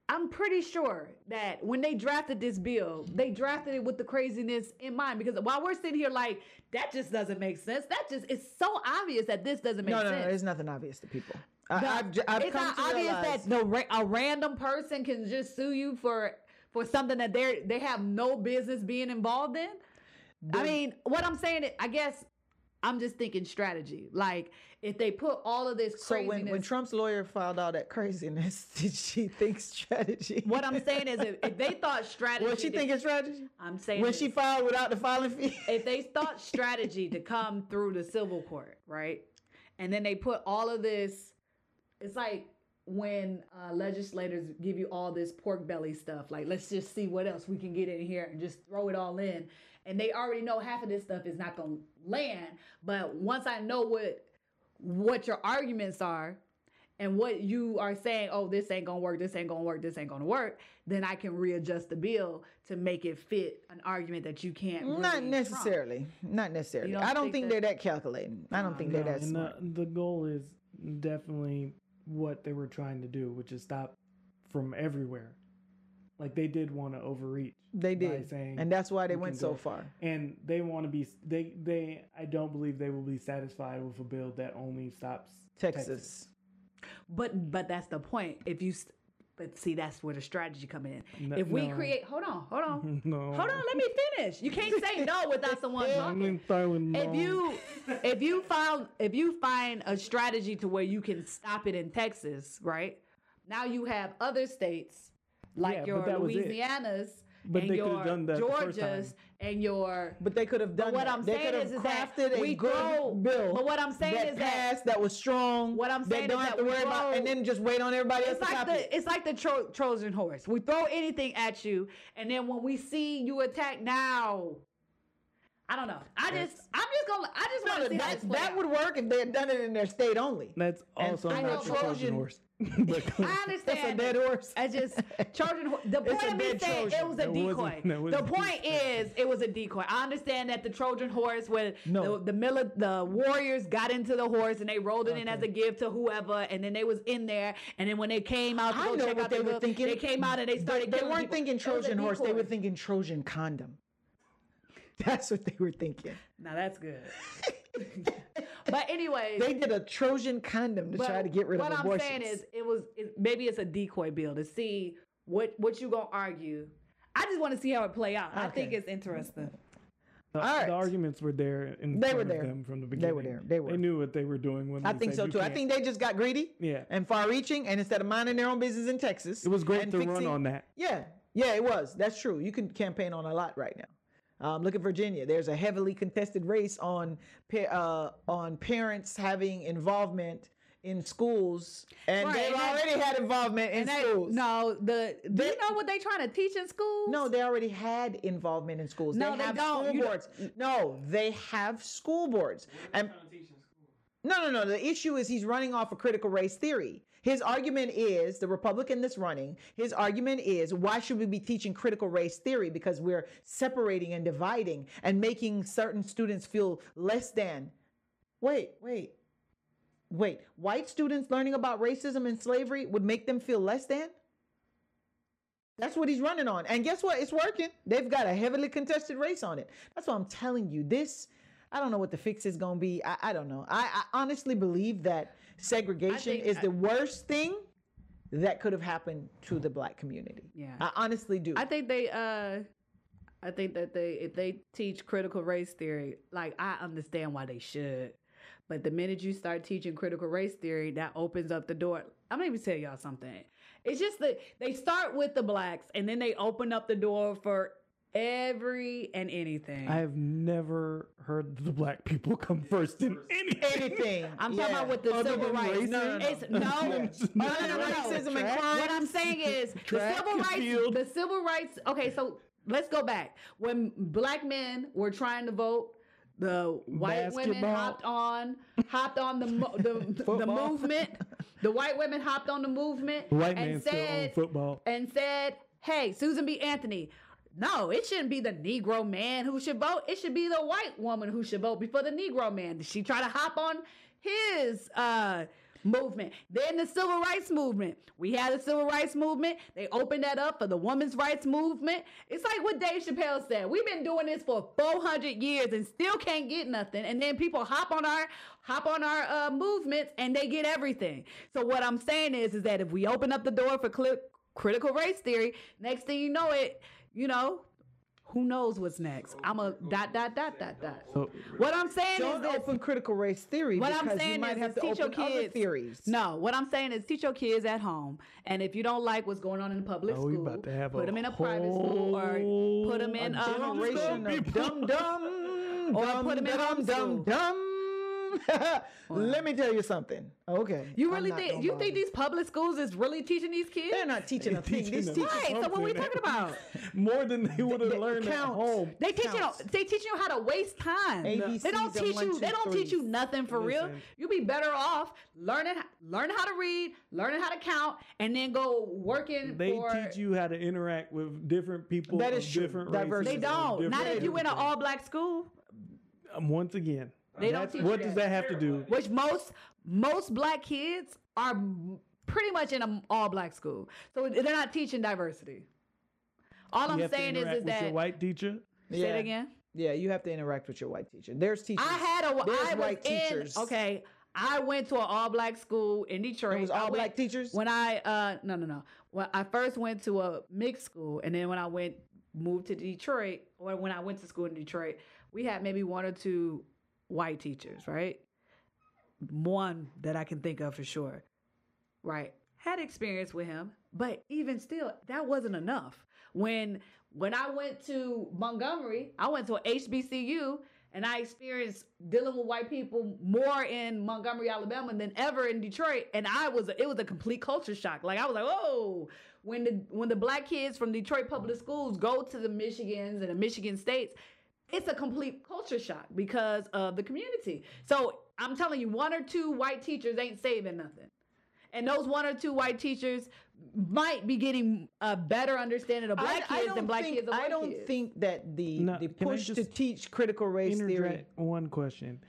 I'm pretty sure that when they drafted this bill, they drafted it with the craziness in mind. Because while we're sitting here like that just doesn't make sense. That just it's so obvious that this doesn't make No, no, sense. no. It's nothing obvious to people. I, The- I've, it's come not obvious realize, that the ra- a random person can just sue you for for something that they they have no business being involved in. I mean, what I'm saying, is, I guess I'm just thinking strategy. Like if they put all of this So when, when Trump's lawyer filed all that craziness, (laughs) did she think strategy? what I'm saying is, if, if they thought (laughs) strategy, Was she thinking strategy? I'm saying When this. she filed without the filing fee? (laughs) if they thought strategy to come through the civil court, right? And then they put all of this, it's like when uh, legislators give you all this pork belly stuff, like let's just see what else we can get in here and just throw it all in. And they already know half of this stuff is not gonna land. But once I know what what your arguments are and what you are saying, oh, this ain't gonna work, this ain't gonna work, this ain't gonna work, then I can readjust the bill to make it fit an argument that you can't. Really Not trump. necessarily. Not necessarily. don't I don't think think, that- they're that calculating. I don't think they're No, that and smart. the, the goal is definitely what they were trying to do, which is stop from everywhere. Like they did want to overreach. They by did, saying and that's why they went so far. and they want to be they they I don't believe they will be satisfied with a bill that only stops Texas. But but that's the point. If you, but see, that's where the strategy come in. No- if we no. create, hold on, hold on, (laughs) no. hold on. Let me finish. You can't say no without someone (laughs) I'm talking. gonna If you (laughs) if you found if you find a strategy to where you can stop it in Texas, right? Now you have other states like Yeah, your that. Louisianas But and they could've your done that Georgias and your But they could have done what that. I'm they saying could have is- is that we grow- bill. but what I'm saying that is that- passed, that was strong. What I'm that saying don't is have that to we worry about, grow- and then just wait on everybody else it's to like copy. the it's like the Tro- Trojan horse. We throw anything at you, and then when we see you attack, now I don't know. I just I'm just gonna I just want to see how that, play that would work if they had done it in their state only. That's also I not know the Trojan Trojan- horse. (laughs) (laughs) I understand. That's a dead horse. I just (laughs) Trojan. The point of me saying it was a decoy. The point is, it was a decoy. I understand that the Trojan horse, when No. the the, mili- the warriors got into the horse and they rolled it in as a gift to whoever, and then they was in there, and then when they came out I know check what out they the were book, thinking. they came out and they started. They killing weren't people. thinking It was a Trojan horse. They were thinking Trojan condom. That's what they were thinking. Now that's good. But anyway, They did a Trojan condom to try to get rid of abortions. what I'm saying is, it was it, maybe it's a decoy bill to see what what you gonna argue. I just want to see how it play out. I think it's interesting. The, All right. the arguments were there in They front were of there. them from the beginning. They were there. They were. They knew what they were doing when I they think said so too. I can't- think they just got greedy Yeah. and far-reaching, and instead of minding their own business in Texas, It was great and to run on that. Yeah, yeah, it was. That's true. You can campaign on a lot right now. Um, look at Virginia. There's a heavily contested race on pa- uh, on parents having involvement in schools, and Right, they've and that- already had involvement in And they, schools. no, the do They- you know what they trying to teach in schools? No, they already had involvement in schools. No, they they have don't. school You don't- boards. No, they have school boards. And no, no, no. The issue is he's running off a critical race theory. His argument is the Republican that's running. His argument is why should we be teaching critical race theory because we're separating and dividing and making certain students feel less than. Wait, wait. Wait, white students learning about racism and slavery would make them feel less than? That's what he's running on. And guess what? It's working. They've got a heavily contested race on it. That's why I'm telling you. This, I don't know what the fix is going to be. I, I don't know. I, I honestly believe that segregation think- is I- the worst thing that could have happened to the black community. Yeah. I honestly do. I think they uh I think that they if they teach critical race theory, like I understand why they should. But the minute you start teaching critical race theory, that opens up the door. I'm gonna even tell y'all something. It's just that they start with the blacks and then they open up the door for every and anything. I have never heard the black people come first in anything. (laughs) Anything. I'm yeah. talking about with the Other civil rights. racism? No, no, no. It's no, no, no, no, no, no. Racism and crime. What I'm saying is the civil rights. field. The civil rights. Okay, so let's go back when black men were trying to vote. The white women hopped on, hopped on the mo- the, the movement. The white women hopped on the movement The white and man still own said football. and said, "Hey, Susan B. Anthony, No, it shouldn't be the Negro man who should vote. It should be the white woman who should vote before the Negro man. Did she try to hop on his uh movement. Then the civil rights movement. We had the civil rights movement. They opened that up for the women's rights movement. It's like what Dave Chappelle said. We've been doing this for 400 years and still can't get nothing. And then people hop on our hop on our uh, movements and they get everything. So what I'm saying is, is that if we open up the door for cli- critical race theory, next thing you know it, you know, who knows what's next? I'm a dot dot dot dot dot. So What I'm saying Don't is this. open critical race theory What I'm saying you might is, have is to teach your open other kids theories. No, what I'm saying is teach your kids at home, and if you don't like what's going on in the public Oh, school, about to have put them in a private school or put them in a uh, generation of dumb dumb, (laughs) Or dumb, put 'em in dumb, dumb, homeschool. Dumb. (laughs) Let me tell you something. Okay, You really think gonna you bother. think these public schools is really teaching these kids? They're not teaching a thing. These them. teachers, Right. So what are we talking about? (laughs) more than they would have They- learned at home. They teach you. They teach you how to waste time. ABCs They don't teach you. They don't teach you nothing for real. Listen. You be better off learning learning how to read, learning how to count, and then go working They for. teach you how to interact with different people. That of true. Different Diversity. races they don't. Not if you in an all black school. Um, once again, They don't teach what you does that. that have to do? which most most black kids are pretty much in an all black school, so they're not teaching diversity. All You I'm have to saying is, interact is with your that white teacher. say Yeah. it again. Yeah, you have to interact with your white teacher. There's teachers. I had a There's I was white in teachers. okay. I went to an all black school in Detroit. It was I all went- black teachers. When I uh no no no. When I first went to a mixed school and then when I went moved to Detroit or when I went to school in Detroit, we had maybe one or two white teachers, right? One that I can think of for sure. Right. Had experience with him, but even still that wasn't enough. When when I went to Montgomery, I went to HBCU and I experienced dealing with white people more in Montgomery, Alabama than ever in Detroit. And I was it was a complete culture shock. Like I was like, oh, when the when the black kids from Detroit public schools go to the Michigans and the Michigan states, it's a complete culture shock because of the community. So I'm telling you, one or two white teachers ain't saving nothing. And those one or two white teachers might be getting a better understanding of black kids than black think, kids of white I don't kids. think that the No, the push to teach critical race theory. One question: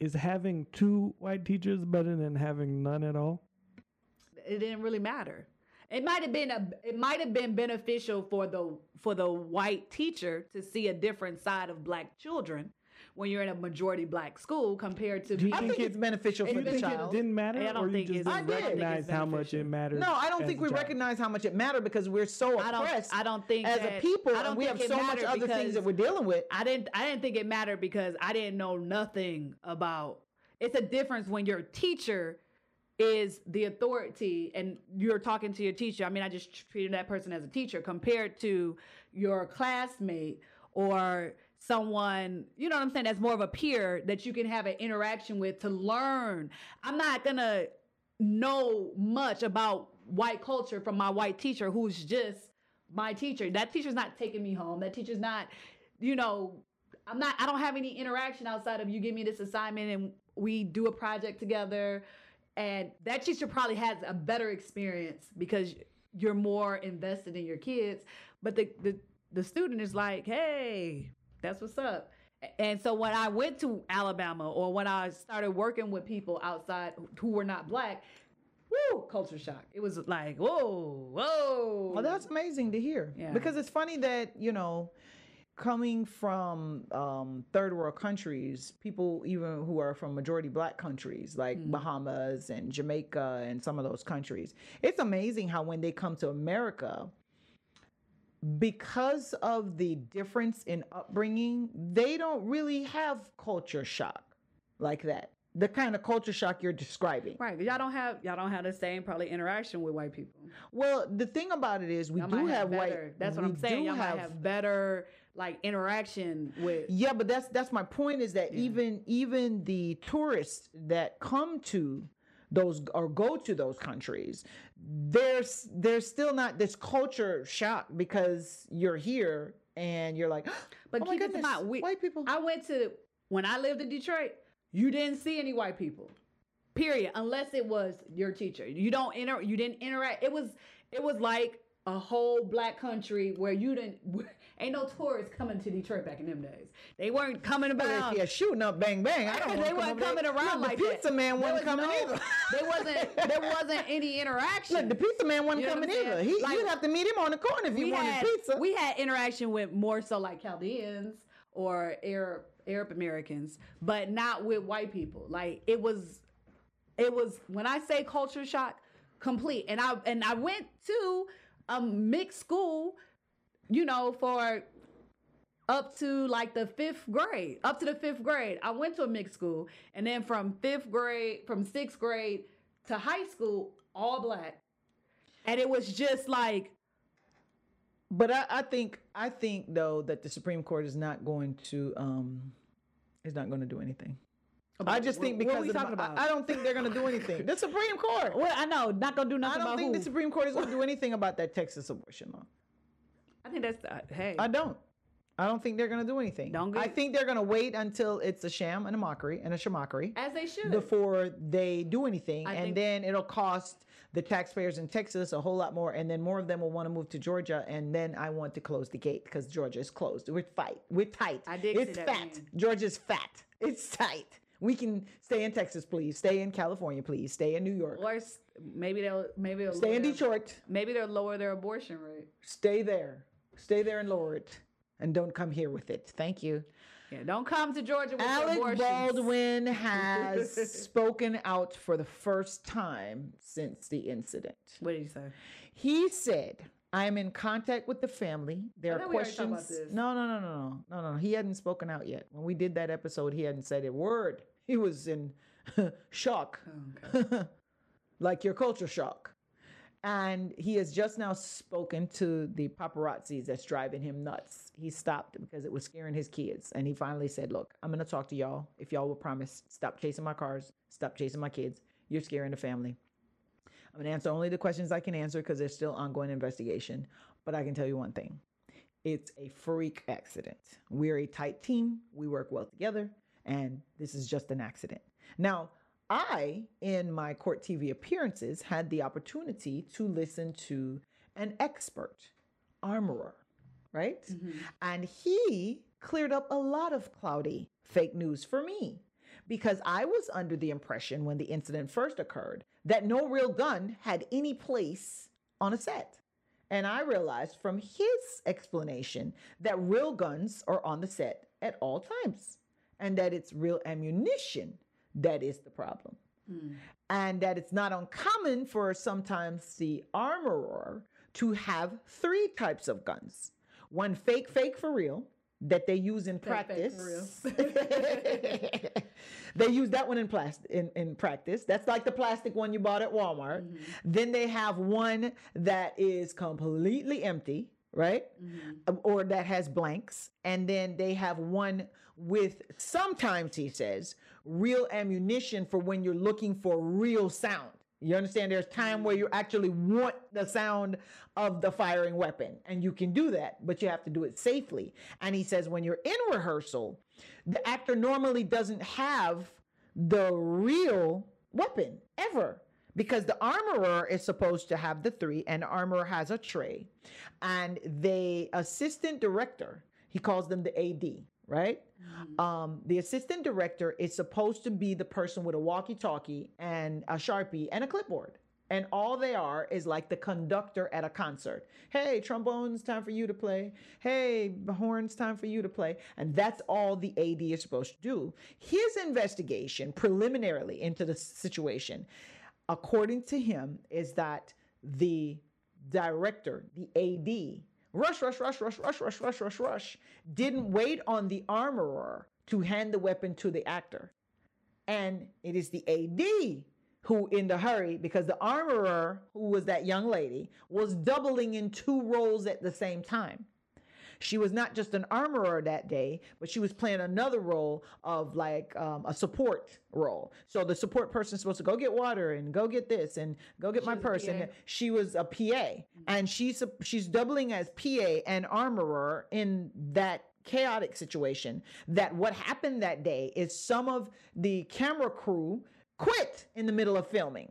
Is having two white teachers better than having none at all? it didn't really matter. It might have been a it might have been beneficial for the for the white teacher to see a different side of black children when you're in a majority black school compared to Do you I think think it's beneficial for you the think child. it didn't matter, I don't or you think just didn't I did. recognize how much it beneficial. mattered? No, I don't think we recognize how much it mattered because we're so I don't oppressed I don't think as that, a people, I don't and we have so much other things that we're dealing with. I didn't I didn't think it mattered because I didn't know nothing about it's a difference when your teacher is the authority and you're talking to your teacher. I mean, I just treated that person as a teacher compared to your classmate or someone, you know what I'm saying, that's more of a peer that you can have an interaction with to learn. I'm not going to know much about white culture from my white teacher who's just my teacher. That teacher's not taking me home. That teacher's not, you know, I'm not I don't have any interaction outside of you give me this assignment and we do a project together. And that teacher probably has a better experience because you're more invested in your kids. But the the, the student is like, hey, that's what's up. And so when I went to Alabama or when I started working with people outside who were not black, woo, culture shock. It was like, whoa, whoa. Well, that's amazing to hear. Yeah. Because it's funny that, you know, coming from um, third world countries, people even who are from majority black countries like Mm. Bahamas and Jamaica and some of those countries, it's amazing how when they come to America, because of the difference in upbringing, they don't really have culture shock like that. The kind of culture shock you're describing. right? y'all don't have y'all don't have the same probably interaction with white people. Well, the thing about it is we Y'all do might have, better. white. That's what I'm saying. do Y'all might have better like interaction with. Yeah, but that's that's my point is that Yeah. even even the tourists that come to those or go to those countries, there's there's still not this culture shock because you're here and you're like, (gasps) But oh my keep in mind, we, white people. I went to when I lived in Detroit. You didn't see any white people, period, unless it was your teacher. You don't inter. You didn't interact. It was it was like a whole black country where you didn't (laughs) ain't no tourists coming to Detroit back in them days. They weren't coming about. around. if shooting up, bang bang, I don't want (laughs) they weren't coming around Look, like the that. pizza man wasn't was coming no- either. (laughs) There wasn't there wasn't any interaction. Look, the pizza man wasn't You know coming either. He, Like, you'd have to meet him on the corner if you wanted had pizza. we had interaction with more so like Chaldeans or Arab Arab Americans, but not with white people. Like it was it was when I say culture shock, complete. And I and I went to a mixed school, you know, for up to like the fifth grade. Up to the fifth grade. I went to a mixed school. And then from fifth grade, from sixth grade to high school, all black. And it was just like But I, I think I think though that the Supreme Court is not going to um is not going to do anything. I just think because what are we talking about? I, I don't think they're going to do anything. The Supreme Court. Well, I know, not gonna do nothing. I don't about think who. the Supreme Court is going to do anything about that Texas abortion law. I think that's uh, hey. I don't. I don't think they're going to do anything. Don't I think they're going to wait until it's a sham and a mockery and a shamockery as they should. before they do anything, I and think- then it'll cost the taxpayers in Texas a whole lot more, and then more of them will want to move to Georgia, and then I want to close the gate because Georgia is closed. We're fight. We're tight. I did see It's that fat. meme. Georgia's fat. It's tight. We can stay in Texas, please. Stay in California, please. Stay in New York. or maybe they'll maybe they'll Stay in their- Detroit. Maybe they'll lower their abortion rate. Stay there. Stay there and lower it, and don't come here with it. Thank you. Yeah, don't come to Georgia with Alec abortions. Baldwin has (laughs) spoken out for the first time since the incident. What did he say? He said, I am in contact with the family. There are questions. No, no, no, no, no, no, no. He hadn't spoken out yet. When we did that episode, he hadn't said a word. He was in (laughs) shock, oh, Okay. (laughs) like your culture shock. And he has just now spoken to the paparazzis that's driving him nuts. He stopped because it was scaring his kids. And he finally said, Look, I'm going to talk to y'all. If y'all will promise, stop chasing my cars, stop chasing my kids. You're scaring the family. I'm going to answer only the questions I can answer because there's still ongoing investigation. But I can tell you one thing it's a freak accident. We're a tight team, we work well together, and this is just an accident. Now, I, in my court TV appearances, had the opportunity to listen to an expert, armorer, right? Mm-hmm. And he cleared up a lot of cloudy fake news for me because I was under the impression when the incident first occurred that no real gun had any place on a set. And I realized from his explanation that real guns are on the set at all times and that it's real ammunition that is the problem. Hmm. And that it's not uncommon for sometimes the armorer to have three types of guns one fake, fake for real that they use in Fake, fake practice. for (laughs) they use that one in plastic in, in practice. That's like the plastic one you bought at Walmart. Mm-hmm. Then they have one that is completely empty, right? Um, Or that has blanks. And then they have one with sometimes he says real ammunition for when you're looking for real sound. You understand? There's time where you actually want the sound of the firing weapon, and you can do that, but you have to do it safely. And he says when you're in rehearsal, the actor normally doesn't have the real weapon ever because the armorer is supposed to have the three, and the armorer has a tray, and the assistant director he calls them the AD, right? Um, the assistant director is supposed to be the person with a walkie-talkie and a sharpie and a clipboard. And all they are is like the conductor at a concert. Hey, trombones, time for you to play. Hey, horns, time for you to play. And that's all the AD is supposed to do. His investigation, preliminarily into the situation, according to him, is that the director, the AD, rush, rush, rush, rush, rush, rush, rush, rush, rush, didn't wait on the armorer to hand the weapon to the actor. And it is the AD who, in the hurry, because the armorer, who was that young lady, was doubling in two roles at the same time. She was not just an armorer that day, but she was playing another role of like um, a support role. So the support person is supposed to go get water and go get this and go get my purse. And she was a PA, and she's she's doubling as PA and armorer in that chaotic situation. That what happened that day is some of the camera crew quit in the middle of filming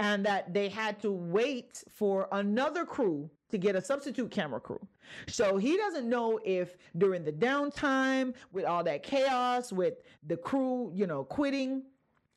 and that they had to wait for another crew to get a substitute camera crew. So he doesn't know if during the downtime with all that chaos with the crew, you know, quitting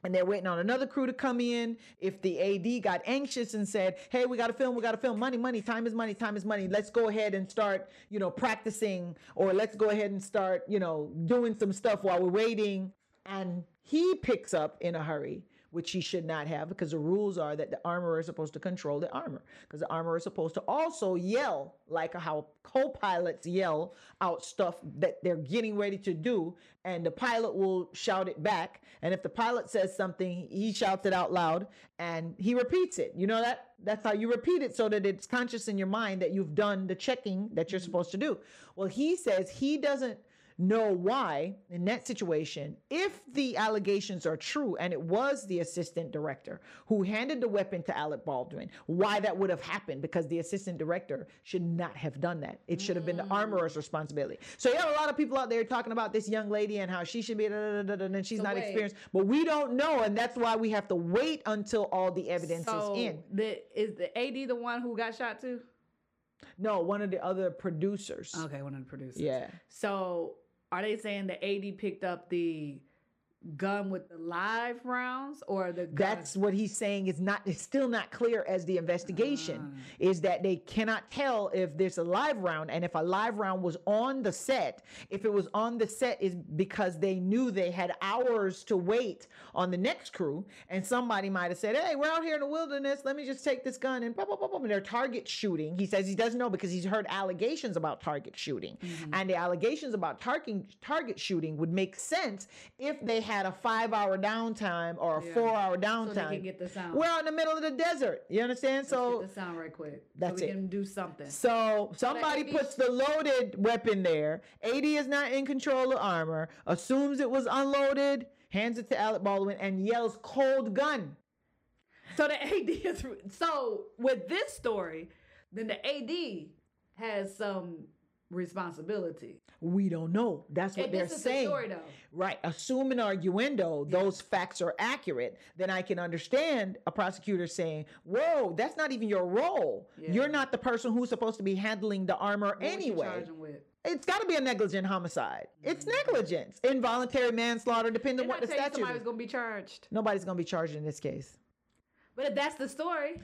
and they're waiting on another crew to come in. If the AD got anxious and said, "Hey, we got to film, we got to film, money, money, time is money, time is money. Let's go ahead and start, you know, practicing, or let's go ahead and start, you know, doing some stuff while we're waiting." And he picks up in a hurry, which he should not have, because the rules are that the armorer is supposed to control the armor, because the armorer is supposed to also yell like how co-pilots yell out stuff that they're getting ready to do, and the pilot will shout it back. And if the pilot says something, he shouts it out loud and he repeats it. You know that? That's how you repeat it so that it's conscious in your mind that you've done the checking that you're mm-hmm. supposed to do. Well, he says he doesn't know why in that situation, if the allegations are true and it was the assistant director who handed the weapon to Alec Baldwin, why that would have happened because the assistant director should not have done that. It should have been the mm. armorer's responsibility. So you have a lot of people out there talking about this young lady and how she should be da, da, da, da, da, and she's So not wait. experienced, but we don't know, and that's why we have to wait until all the evidence so is in. The, is the AD the one who got shot too? No, one of the other producers. Okay, one of the producers. Yeah. So are they saying the AD picked up the gun with the live rounds or the gun? That's what he's saying is not it's still not clear as the investigation Ah. is that they cannot tell if there's a live round and if a live round was on the set if it was on the set is because they knew they had hours to wait on the next crew and somebody might have said hey we're out here in the wilderness let me just take this gun and pop, pop, pop, pop, and they're target shooting he says he doesn't know because he's heard allegations about target shooting Mm-hmm. and the allegations about target target shooting would make sense if they had a five hour downtime or a Yeah. four hour so they downtime can get the sound. we're in the middle of the desert. You understand? Let's So the sound right quick. That's so we it. can do something. so somebody puts the loaded weapon there. AD is not in control of armor, assumes it was unloaded, hands it to Alec Baldwin, and yells cold gun. So the AD is so with this story, then the AD has some responsibility. We don't know. That's what And they're saying. the story though. Right. Assuming arguendo, those facts are accurate, then I can understand a prosecutor saying, Whoa, that's not even your role. Yeah. You're not the person who's supposed to be handling the armor What anyway. charging with? It's got to be a negligent homicide. It's mm-hmm. negligence, involuntary manslaughter, depending on I what the tell statute is. was gonna be charged? Nobody's going to be charged in this case. But if that's the story,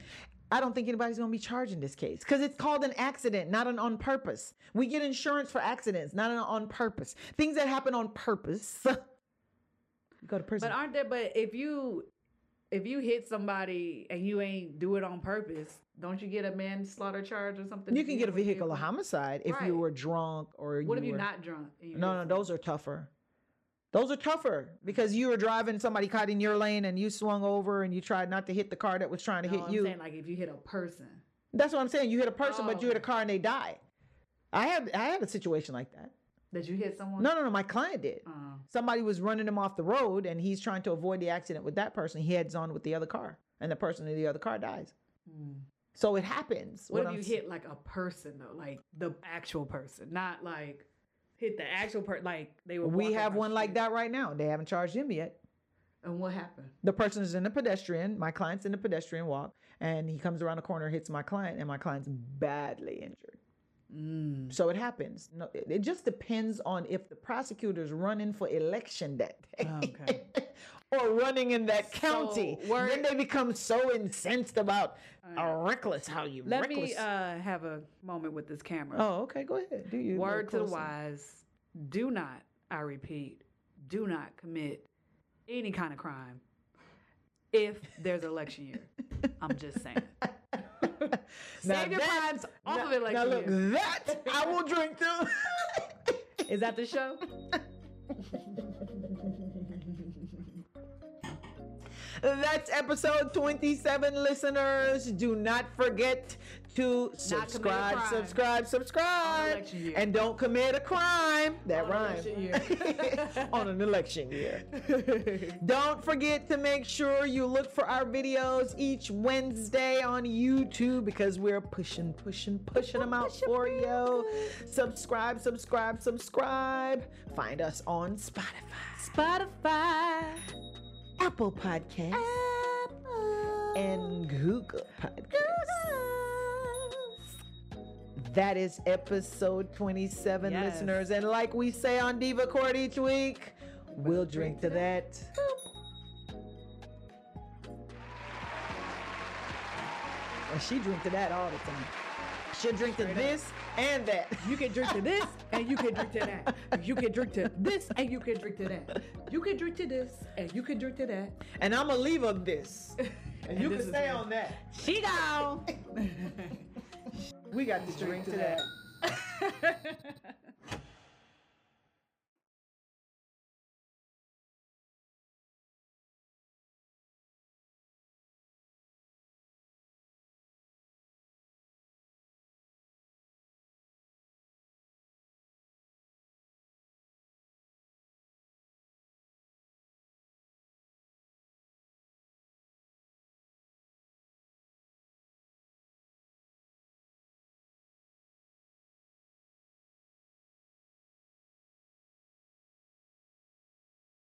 I don't think anybody's going to be charged in this case because it's called an accident, not an on purpose. We get insurance for accidents, not an on purpose. Things that happen on purpose, (laughs) go to prison. but aren't there? But if you if you hit somebody and you ain't do it on purpose, don't you get a manslaughter charge or something? you can get a vehicular homicide if Right. you were drunk or What you if you're not drunk? you No, no, those are tougher. Those are tougher because you were driving, somebody caught in your lane, and you swung over and you tried not to hit the car that was trying to No, hit I'm you. saying like if you hit a person. That's what I'm saying. You hit a person, but you hit a Oh. car and they die. I had I had a situation like that. That you hit someone? No, no, no. My client did. Oh. Somebody was running him off the road, and he's trying to avoid the accident with that person. He heads on with the other car, and the person in the other car dies. Hmm. So it happens. What, if I'm you hit like a person though, like the actual person, not like hit the actual person, like they were. We have one the like that right now. They haven't charged him yet. And what happened? The person is in a pedestrian. My client's in a pedestrian walk, and he comes around the corner, hits my client, and my client's badly injured. Mm. So it happens. No, it, it just depends on if the prosecutor's running for election that day. Okay. (laughs) or running in that county. So, then they become so incensed about uh, reckless how you Let reckless. me uh, have a moment with this camera. oh, okay, go ahead. Do you Word to the wise: Do not, I repeat, do not commit any kind of crime if there's election year. I'm just saying. (laughs) Save your that- crimes off now, of election now look, year. that I will drink to. (laughs) Is that the show? That's episode 27, listeners. Do not forget to subscribe, subscribe, subscribe. And don't commit a crime. That On rhymes. (laughs) On an election year. (laughs) don't forget to make sure you look for our videos each Wednesday on YouTube because we're pushing, pushing, pushing them out for you. Subscribe, subscribe, subscribe. Find us on Spotify. Spotify. Apple Podcast and Google Podcast. That is episode 27, Yes. listeners. And like we say on Diva Court each week, we'll drink to that. And she drink to that all the time. She'll drink to Straight up. this and that. You can drink to this and you can drink to that. You can drink to this and you can drink to that. You can drink to this and you can drink to that. And I'm going to leave on this. (laughs) And, you this can stay on that. She gone. (laughs) We got to drink to that. that. (laughs)